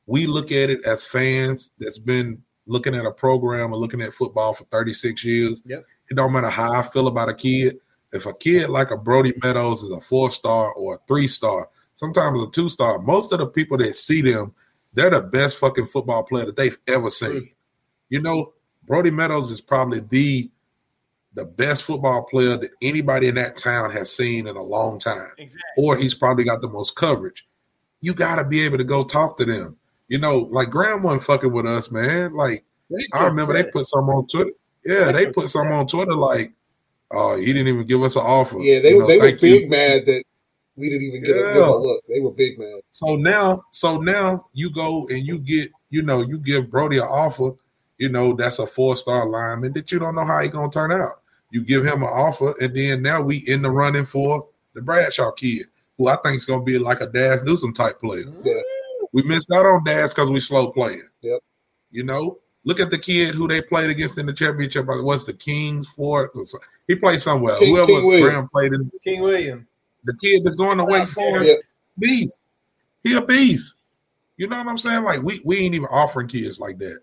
we look at it as fans that's been looking at a program and looking at football for 36 years. Yep. It don't matter how I feel about a kid. If a kid like a Brody Meadows is a four star or a three star, sometimes a two star, most of the people that see them, they're the best fucking football player that they've ever seen. You know, Brody Meadows is probably the the best football player that anybody in that town has seen in a long time Exactly. or he's probably got the most coverage. You got to be able to go talk to them. You know, like Graham wasn't fucking with us, man. Like I remember they put some on Twitter. Yeah, they put some on Twitter like, "Oh, he didn't even give us an offer." Yeah, they You were know, they were thank you. big mad that we didn't even get, a, Yeah. a look. They were big mad. So now, so now you go and you get, you know, you give Brody an offer. You know, that's a four star lineman that you don't know how he gonna turn out. You give him an offer, and then now we in the running for the Bradshaw kid. who I think is going to be like a Dazz Newsome type player. Yeah. We missed out on Dazz because we slow playing. Yep. You know, look at the kid who they played against in the championship. Was the Kings for? He played somewhere. King- Whoever King William. Graham played in. King William. The kid that's going to Wake Forest, Yeah. beast. He a beast. You know what I'm saying? Like we we ain't even offering kids like that.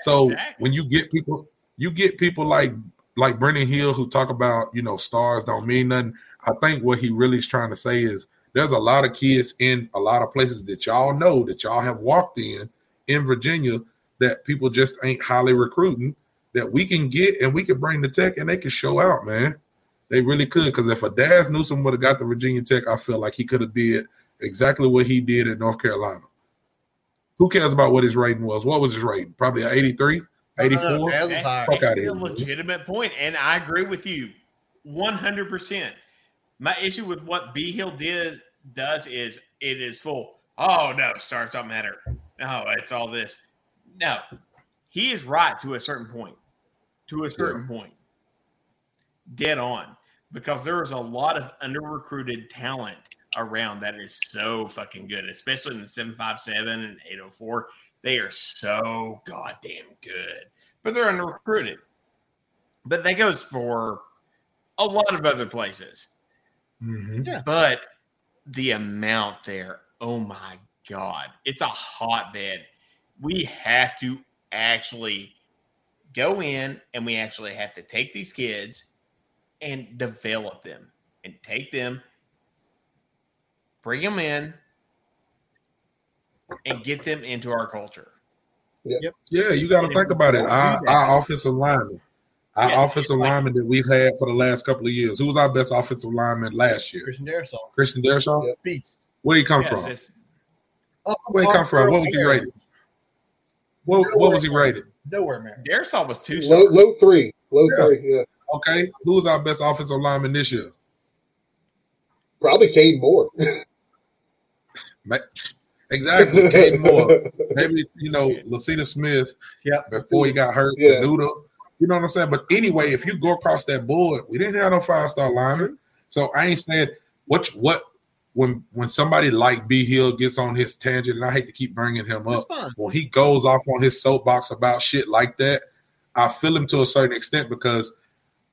So Exactly. when you get people, you get people like like Brendan Hill who talk about you know stars don't mean nothing. I think what he really is trying to say is there's a lot of kids in a lot of places that y'all know that y'all have walked in in Virginia that people just ain't highly recruiting that we can get and we can bring the tech and they can show out, man. They really could because if a Dazz Newsome would have got the Virginia Tech, I feel like he could have did exactly what he did in North Carolina. Who cares about what his rating was? What was his rating? Probably an 83, 84. No, no, Dazz That's. Fuck outta actually here, a legitimate point, and I agree with you 100%. My issue with what B Hill did does is it is full. Oh no, stars don't matter. No, it's all this. No, he is right to a certain point. To a certain point, dead on, because there is a lot of under recruited talent around that is so fucking good, especially in the seven five seven and eight oh four. They are so goddamn good, but they're under recruited. But that goes for a lot of other places. Mhm. But the amount there, oh my God, it's a hotbed. We have to actually go in and we actually have to take these kids and develop them and take them, bring them in, and get them into our culture. Yeah, you got to think about it. don't Our, do that- our offensive lineman, our Yes, offensive like- lineman that we've had for the last couple of years. Who was our best offensive lineman last year? Christian Darrisaw. Christian Darrisaw. Yeah. Beast. Where he come Yes, from? Where he come from? What was he Nowhere. rated? What, what was he rated? Nowhere, man. Darrisaw was two Low, low three. Low Yeah. three. Yeah. Okay, who was our best offensive lineman this year? Probably Cade Moore. Exactly, Kaden Moore. Maybe you know Lecitus Smith. Yeah. before he got hurt. Yeah. Canuta. You know what I'm saying? But anyway, if you go across that board, we didn't have no five star lineman. So I ain't saying what what when when somebody like B Hill gets on his tangent, and I hate to keep bringing him up, when he goes off on his soapbox about shit like that, I feel him to a certain extent because,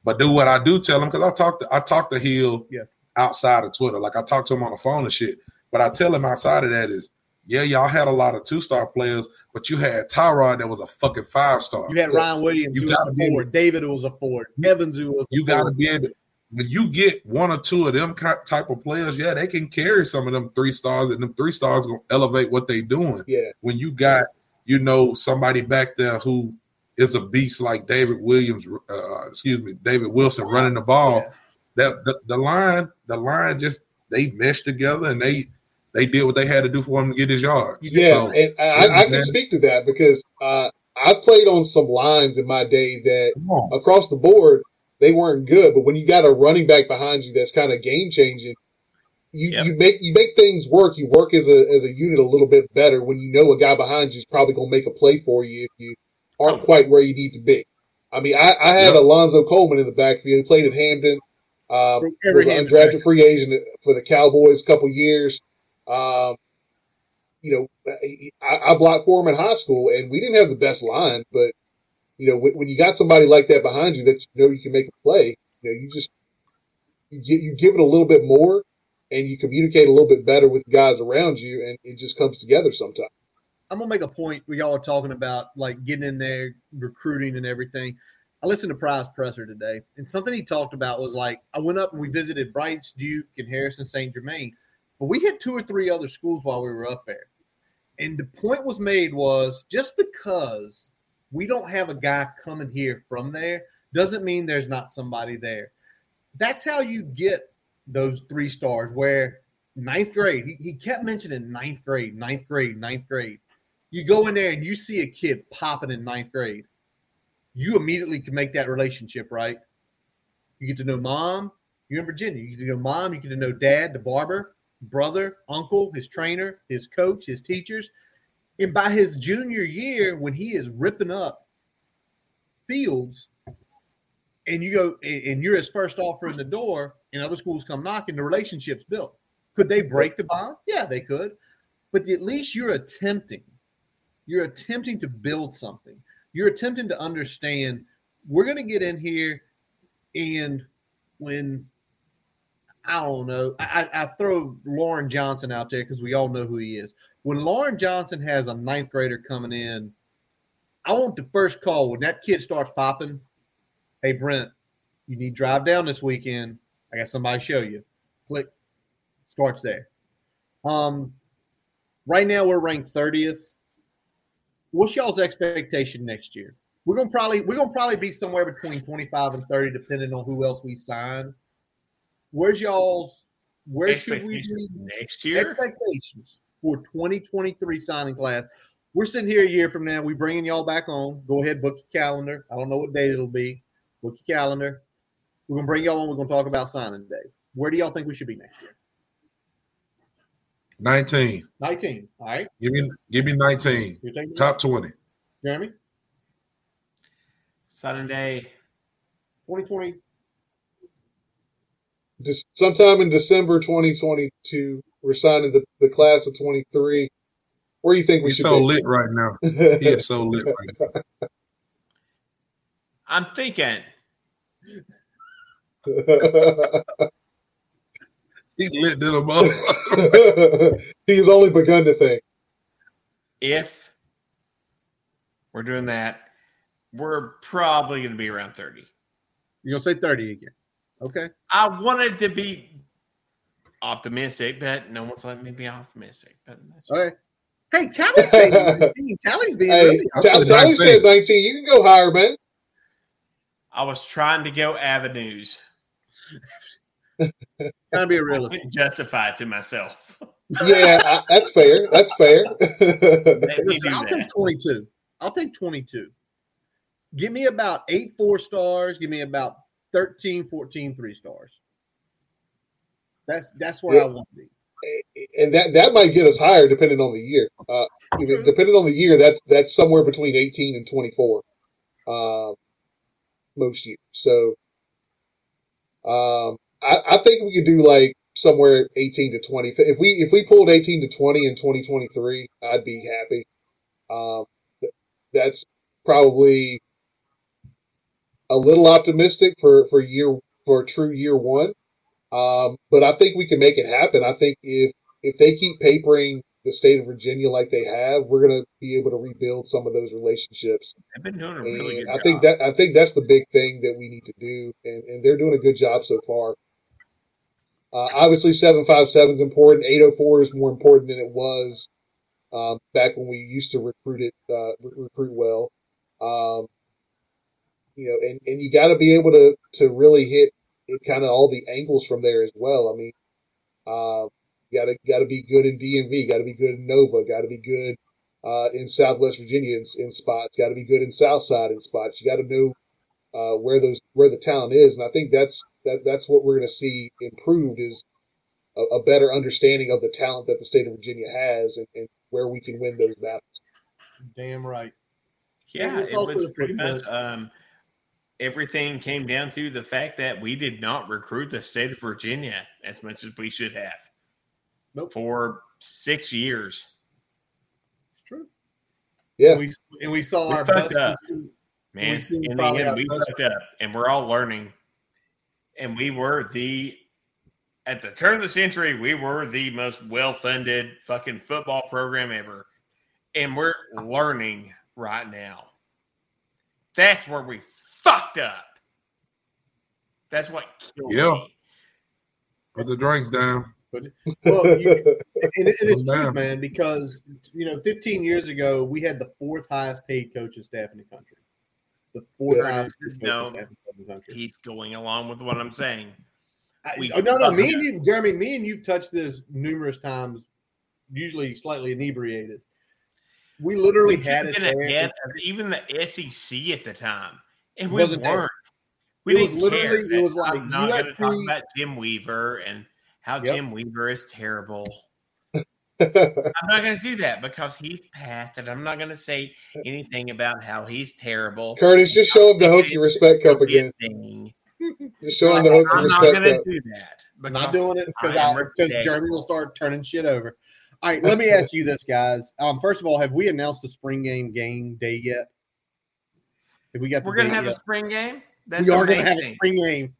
but do what I do tell him because I talk to I talk to Hill Yeah. outside of Twitter, like I talk to him on the phone and shit. But I tell him outside of that is, yeah, y'all had a lot of two star players, but you had Tyrod that was a fucking five star. You had Ryan Williams, You a be- forward. David, was a four, Evans, who was a You got to be able when you get one or two of them type of players, yeah, they can carry some of them three stars, and them three stars gonna elevate what they're doing. Yeah. When you got you know somebody back there who is a beast like David Williams, uh, excuse me, David Wilson running the ball. Yeah. That the, the line, the line just they meshed together and they they did what they had to do for him to get his yards. Yeah, So, and I, I can speak to that because uh, I played on some lines in my day that across the board they weren't good, but when you got a running back behind you that's kind of game changing, you, Yep. you make you make things work. You work as a as a unit a little bit better when you know a guy behind you is probably going to make a play for you if you aren't quite where you need to be. I mean, I, I had Yep. Alonzo Coleman in the backfield. He played at Hampton. Uh, Broke was an hand undrafted free agent for the Cowboys a couple years. Um, you know, I, I blocked for him in high school, and we didn't have the best line, but you know, when, when you got somebody like that behind you that you know you can make a play, you know, you just you get you give it a little bit more, and you communicate a little bit better with guys around you, and it just comes together sometimes. I'm gonna make a point where y'all are talking about like getting in there, recruiting and everything. I listened to Pry's Presser today, and something he talked about was like I went up and we visited Brights, Duke, and Harrison St. Germain, but we hit two or three other schools while we were up there. And the point was made was just because we don't have a guy coming here from there doesn't mean there's not somebody there. That's how you get those three stars. Where ninth grade, he, he kept mentioning ninth grade, ninth grade, ninth grade you go in there and you see a kid popping in ninth grade, you immediately can make that relationship, right? You get to know mom. You're in Virginia. You get to know mom. You get to know dad, the barber, brother, uncle, his trainer, his coach, his teachers. And by his junior year, when he is ripping up fields, and you go and you're his first offer in the door, and other schools come knocking, the relationship's built. Could they break the bond? Yeah, they could. But at least you're attempting. You're attempting to build something. You're attempting to understand we're going to get in here and when I don't know, I, I throw Loren Johnson out there because we all know who he is. When Loren Johnson has a ninth grader coming in, I want the first call when that kid starts popping. Hey Brent, you need drive down this weekend. I got somebody to show you. Click. Starts there. Um, right now we're ranked 30th. What's y'all's expectation next year? We're gonna probably we're gonna probably be somewhere between 25 and 30, depending on who else we sign. Where's y'all's where should we be next year? expectations for 2023 signing class? We're sitting here a year from now. We're bringing y'all back on. Go ahead, book your calendar. I don't know what date it'll be. Book your calendar. We're gonna bring y'all on. We're gonna talk about signing day. Where do y'all think we should be next year? 19. 19. All right. Give me give me 19. You're Top 20. Jeremy. Sunday. 2020. Just sometime in December 2022, we're signing the, the class of 23. Where do you think we He's should so be? lit right now. He is so lit right now. I'm thinking He lit to the mother. He's only begun to think. if we're doing that, we're probably going to be around 30. You're gonna say 30 again. Okay. I wanted to be optimistic, but no one's letting me be optimistic. But that's Okay. Hey, Talley's saying 19. Talley's being Hey, really I Talley Talley 19. said 19. You can go higher, man. I was trying to go avenues. trying to be a I realist. couldn't justify to myself. Yeah, I, that's fair. That's fair. Listen, I'll that. take 22. I'll take 22. Give me about eight four stars. Give me about 13, 14 three stars. That's that's where I want to be. and that that might get us higher depending on the year. Uh, I mean, depending on the year, that's that's somewhere between 18 and 24, uh, most years. So, um, I, I think we could do like somewhere 18 to 20. If we if we pulled 18 to 20 in 2023, I'd be happy. Um, th- that's probably a little optimistic for for year for true year one. Um, but I think we can make it happen. I think if if they keep papering the state of Virginia like they have, we're going to be able to rebuild some of those relationships. I've been doing a really And good I job. think that I think that's the big thing that we need to do, and, and they're doing a good job so far. Uh, obviously, seven five seven is important. Eight oh four is more important than it was um, back when we used to recruit it uh, re- recruit well. Um, you know, and, and you got to be able to to really hit kind of all the angles from there as well. I mean, uh, got to got to be good in DMV, got to be good in Nova, got to be good uh, in Southwest Virginia in, in spots, got to be good in Southside in spots. You got to know uh, where those where the talent is, and I think that's that that's what we're going to see improved is a, a better understanding of the talent that the state of Virginia has and, and where we can win those battles. Damn right. Yeah, And it's it was pretty much um, everything came down to the fact that we did not recruit the state of Virginia as much as we should have. Nope. For six years. It's true. Yeah. And we, and we saw We our best. up. recruit- Man, in the end, we fucked up and we're all learning. And we were the at the turn of the century, we were the most well-funded fucking football program ever. And we're learning right now. That's where we fucked up. That's what killed Yeah. me. Put the drinks down. Well, you, and, and it's true, down. man, because you know, 15 years ago, we had the fourth highest paid coaching staff in the country. The fourth Curtis, highest paid no. staff in the country. He's going along with what I'm saying. I- we no, no, me and you, Jeremy, me and you've touched this numerous times, usually slightly inebriated. We literally we had had it there. ahead even the SEC at the time, and It we wasn't there. weren't. We It was didn't literally- care. it was like I'm not going to talk about Jim Weaver and how Yep. Jim Weaver is terrible. I'm not going to do that because he's passed, and I'm not going to say anything about how he's terrible. Curtis, just show him the Hokie respect cup again. Thing. Just showing the Hokie I'm not going up. to do that. I'm not doing it because I am because respectful. Jeremy will start turning shit over. All right, let me ask you this, guys. Um, first of all, have we announced the spring game game day yet? Have we got we're going to date have a spring game. That's we are going to have a spring game.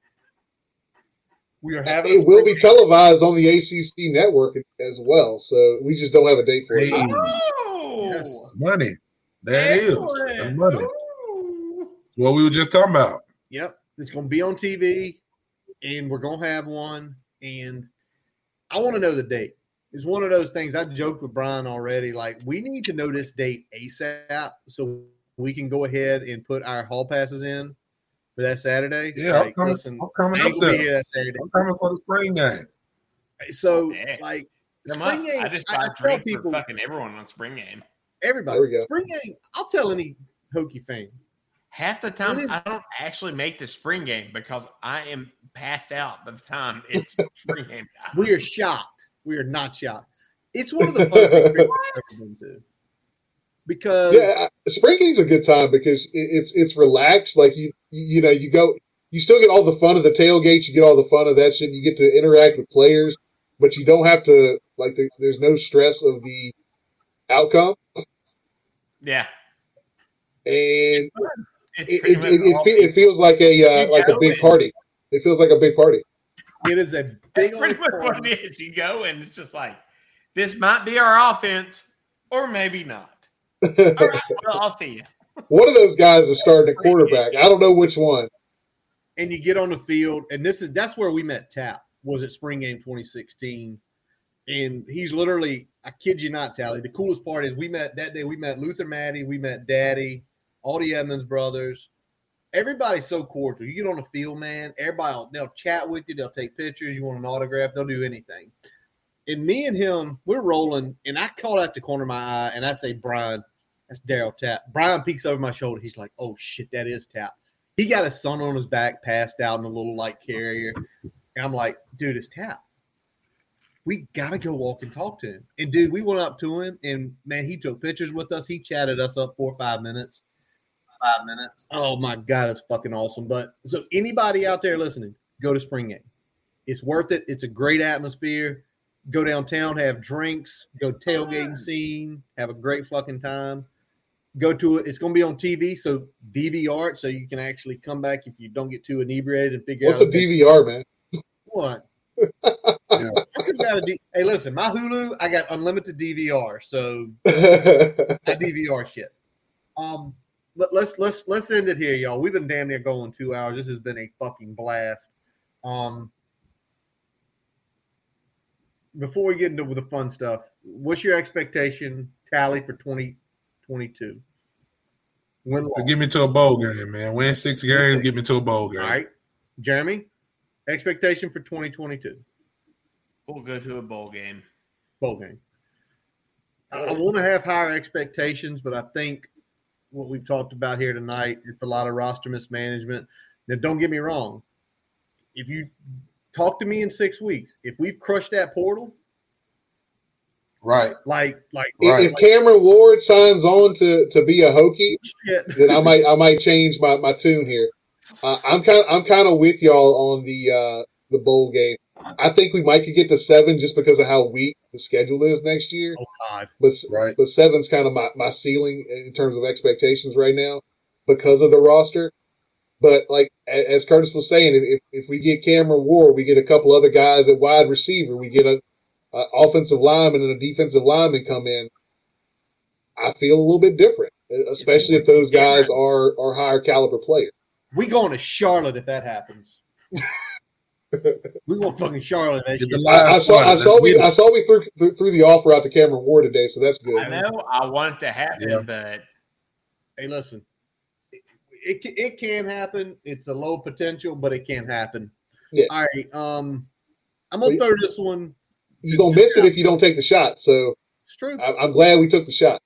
We are having. a It will spring be televised on the ACC network as well, so we just don't have a date for it. Oh, Yes. Money. That is. excellent. That's money. Ooh. What we were just talking about. Yep, it's going to be on TV, and we're going to have one. And I want to know the date. It's one of those things I joked with Brian already. Like we need to know this date ASAP so we can go ahead and put our hall passes in for that Saturday. Yeah, I'm like, coming, listen, I'm coming up there. here that Saturday. I'm coming for the spring game. So oh, Yeah. like Come spring on. game, I just I, I tell people, fucking everyone on spring game. everybody, There we go. spring game. I'll tell any Hokie fan. Half the time, What is- I don't actually make the spring game because I am passed out by the time it's spring game time. We are shocked. We are not shocked. It's one of the funnest experiences I've ever been to. Because Yeah, I- spring game's a good time because it's it's relaxed. Like you you know you go you still get all the fun of the tailgates. You get all the fun of that shit. You get to interact with players, but you don't have to like. The, there's no stress of the outcome, Yeah, and it, it, it, it, it feels like a uh, like a big party. It feels like a big party. it is a That's big pretty old much what party. it is. You go and it's just like this might be our offense, or maybe not. All right, well, I'll see you. One of those guys is starting at quarterback. I don't know which one. and you get on the field, and this is that's where we met Tapp. Was at Spring Game 2016, and he's literally, I kid you not, Talley. The coolest part is we met that day. We met Luther Maddy, we met Daddy, all the Edmunds brothers. Everybody's so cordial. You get on the field, man. Everybody, will- they'll chat with you. They'll take pictures. You want an autograph? They'll do anything. And me and him, we're rolling, and I caught out the corner of my eye, and I say, Brian, that's Darryl Tapp. Brian peeks over my shoulder. He's like, "Oh shit, that is Tapp." He got his son on his back, passed out in a little light carrier. And I'm like, dude, it's Tapp. We gotta go walk and talk to him. And dude, we went up to him and man, he took pictures with us. He chatted us up four or five minutes. Five minutes. Oh my god, it's fucking awesome. But so anybody out there listening, go to spring game. It's worth it. It's a great atmosphere. Go downtown, have drinks, go tailgating scene, have a great fucking time go to it. It's going to be on TV, so DVR it, so you can actually come back if you don't get too inebriated and figure What's out What's a DVR, man? what. Yeah. Got a D- hey, listen, my Hulu, I got unlimited DVR, so I DVR shit. Um, let, let's let's let's end it here, y'all. We've been damn near going two hours. This has been a fucking blast. Um, before we get into the fun stuff, what's your expectation tally for twenty twenty two? Win loss. Get me to a bowl game, man. Win six games, get me to a bowl game. All right, Jeremy, expectation for 2022 We'll go to a bowl game. bowl game. I, I want to have higher expectations, but I think what we've talked about here tonight, it's a lot of roster mismanagement. Now, don't get me wrong. If you talk to me in six weeks, if we've crushed that portal, Right. like like Right. If Cameron Ward signs on to, to be a Hokie, shit, then I might I might change my, my tune here. Uh, I'm kind I'm kind of with y'all on the uh, the bowl game. I think we might could get to seven just because of how weak the schedule is next year. oh god, But Right. but seven's kind of my, my ceiling in terms of expectations right now because of the roster. But like as Curtis was saying, if if we get Cameron Ward, we get a couple other guys at wide receiver, we get a, a offensive lineman and a defensive lineman come in. I feel a little bit different, especially if those guys are are higher caliber players. we going to Charlotte if that happens. we going fucking Charlotte that shit. I, I saw I saw we. I saw we threw threw threw the offer out to Cameron Ward today, so that's good. I know I want it to happen, Yeah. but hey, listen, it, it, ca- it can happen. It's a low potential, but it can happen. Yeah. All right. Um, I'm gonna Well, throw this one. You're gonna miss it if you don't take the shot. So It's true. I, I'm glad we took the shot.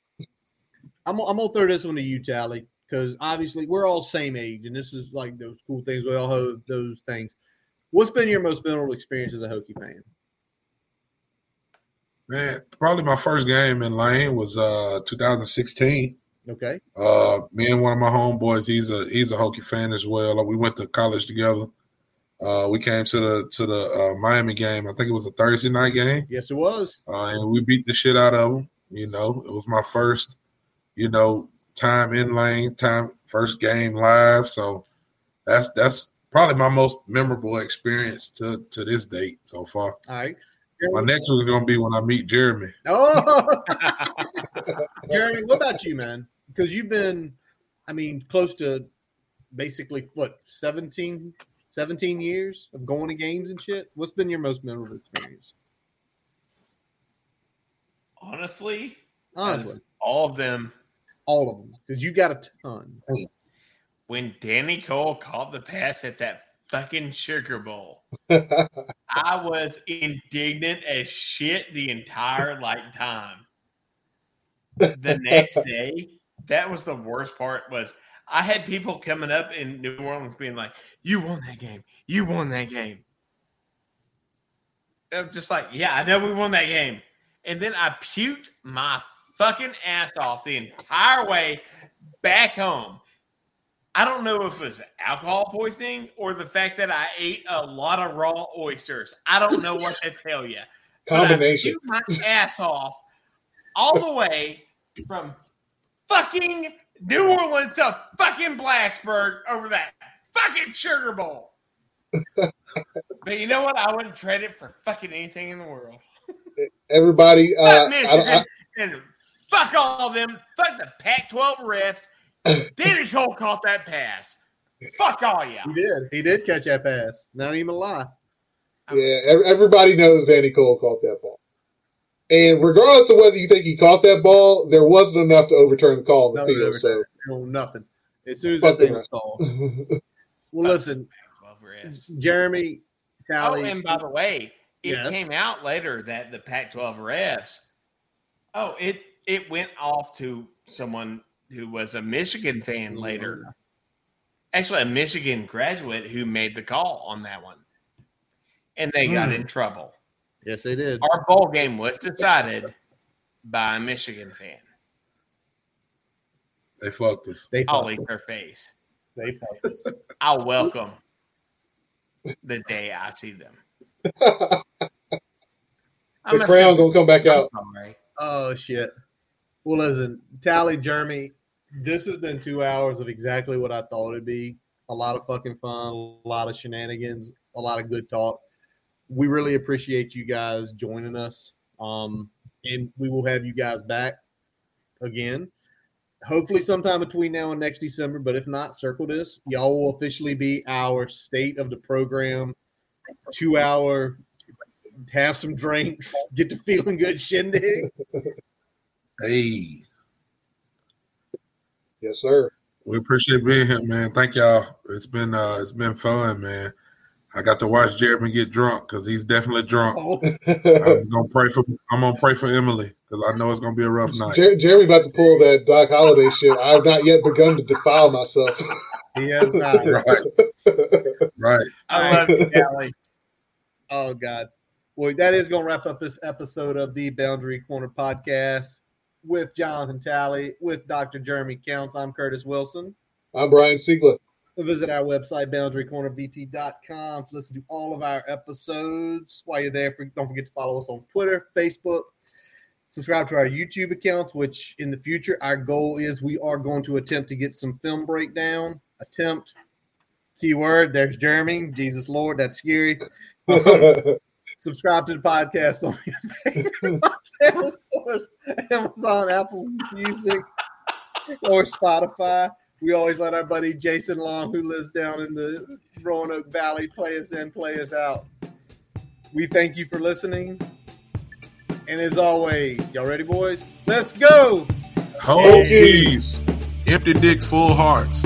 I'm, I'm gonna throw this one to you, Talley, because obviously we're all same age, and this is like those cool things. We all have those things. What's been your most memorable experience as a Hokie fan? Man, probably my first game in Lane was uh 2016. Okay. Uh, me and one of my homeboys, he's a he's a Hokie fan as well. Like, we went to college together. Uh, we came to the to the uh, Miami game. I think it was a Thursday night game, Yes, it was. uh, and we beat the shit out of them. You know, it was my first, you know, time in lane, time first game live. So that's that's probably my most memorable experience to to this date so far. All right. My next one is gonna be when I meet Jeremy. Oh, Jeremy, what about you, man? Because you've been, I mean, close to basically what 17, 17 years of going to games and shit. What's been your most memorable experience? Honestly, Honestly, all of them. all of them, because you got a ton. When Danny Coale caught the pass at that fucking Sugar Bowl, I was indignant as shit the entire like time. The next day, that was the worst part. Was I had people coming up in New Orleans being like, "You won that game. You won that game." I'm just like, "Yeah, I know we won that game," and then I puked my fucking ass off the entire way back home. I don't know if it was alcohol poisoning or the fact that I ate a lot of raw oysters. I don't know what to tell you. Combination. puked my ass off all the way from fucking New Orleans to fucking Blacksburg over that fucking Sugar Bowl. but you know what? I wouldn't trade it for fucking anything in the world. Everybody, uh, Fuck I, Michigan I, and fuck all of them. Fuck the Pac-12 refs. Danny Coale caught that pass. Fuck all y'all. He did. He did catch that pass. Not even a lie. Yeah, everybody knows Danny Coale caught that ball. And regardless of whether you think he caught that ball, there wasn't enough to overturn the call on the No, field. no, So No, nothing. As soon as Fuck that thing was called. Well, listen, Pac-12 refs. Jeremy, Oh, and by the way, it Yes. came out later that the Pac-12 refs. Oh, it it went off to someone who was a Michigan fan later. Actually, a Michigan graduate who made the call on that one, and they got Hmm. in trouble. Yes, they did. Our bowl game was decided by a Michigan fan. They fucked us. They I'll eat their face. They fucked us. I'll welcome the day I see them. I'm a crown gonna come back out. Oh shit. Well, listen, Talley, Jeremy, this has been two hours of exactly what I thought it'd be. A lot of fucking fun, a lot of shenanigans, a lot of good talk. We really appreciate you guys joining us. Um, and we will have you guys back again. Hopefully sometime between now and next December, but if not, circle this. Y'all will officially be our state of the program two hour have some drinks, get to feeling good shindig. Hey, Yes, sir. we appreciate being here, man. Thank y'all. It's been uh, it's been fun, man. I got to watch Jeremy get drunk because he's definitely drunk. Oh, I'm gonna pray for I'm gonna pray for Emily because I know it's gonna be a rough night. Jer- Jeremy's about to pull that Doc Holliday shit. I've not yet begun to defile myself. he has not. Right, right. I love you, Callie. Oh God. Well, that is going to wrap up this episode of the Boundary Corner podcast with Jonathan Talley, with Dr. Jeremy Counts. I'm Curtis Wilson. I'm Brian Siegler. Visit our website, boundarycornervt.com, to listen to all of our episodes. While you're there, don't forget to follow us on Twitter, Facebook. Subscribe to our YouTube accounts, which in the future, our goal is we are going to attempt to get some film breakdown. Attempt, keyword, there's Jeremy. Jesus Lord, that's scary. subscribe to the podcast on your favorite source, Amazon, Apple Music, or Spotify. We always let our buddy Jason Long, who lives down in the Roanoke Valley, play us in, play us out. We thank you for listening. And as always, y'all ready, boys? Let's go. Hold peace. Empty dicks, full hearts.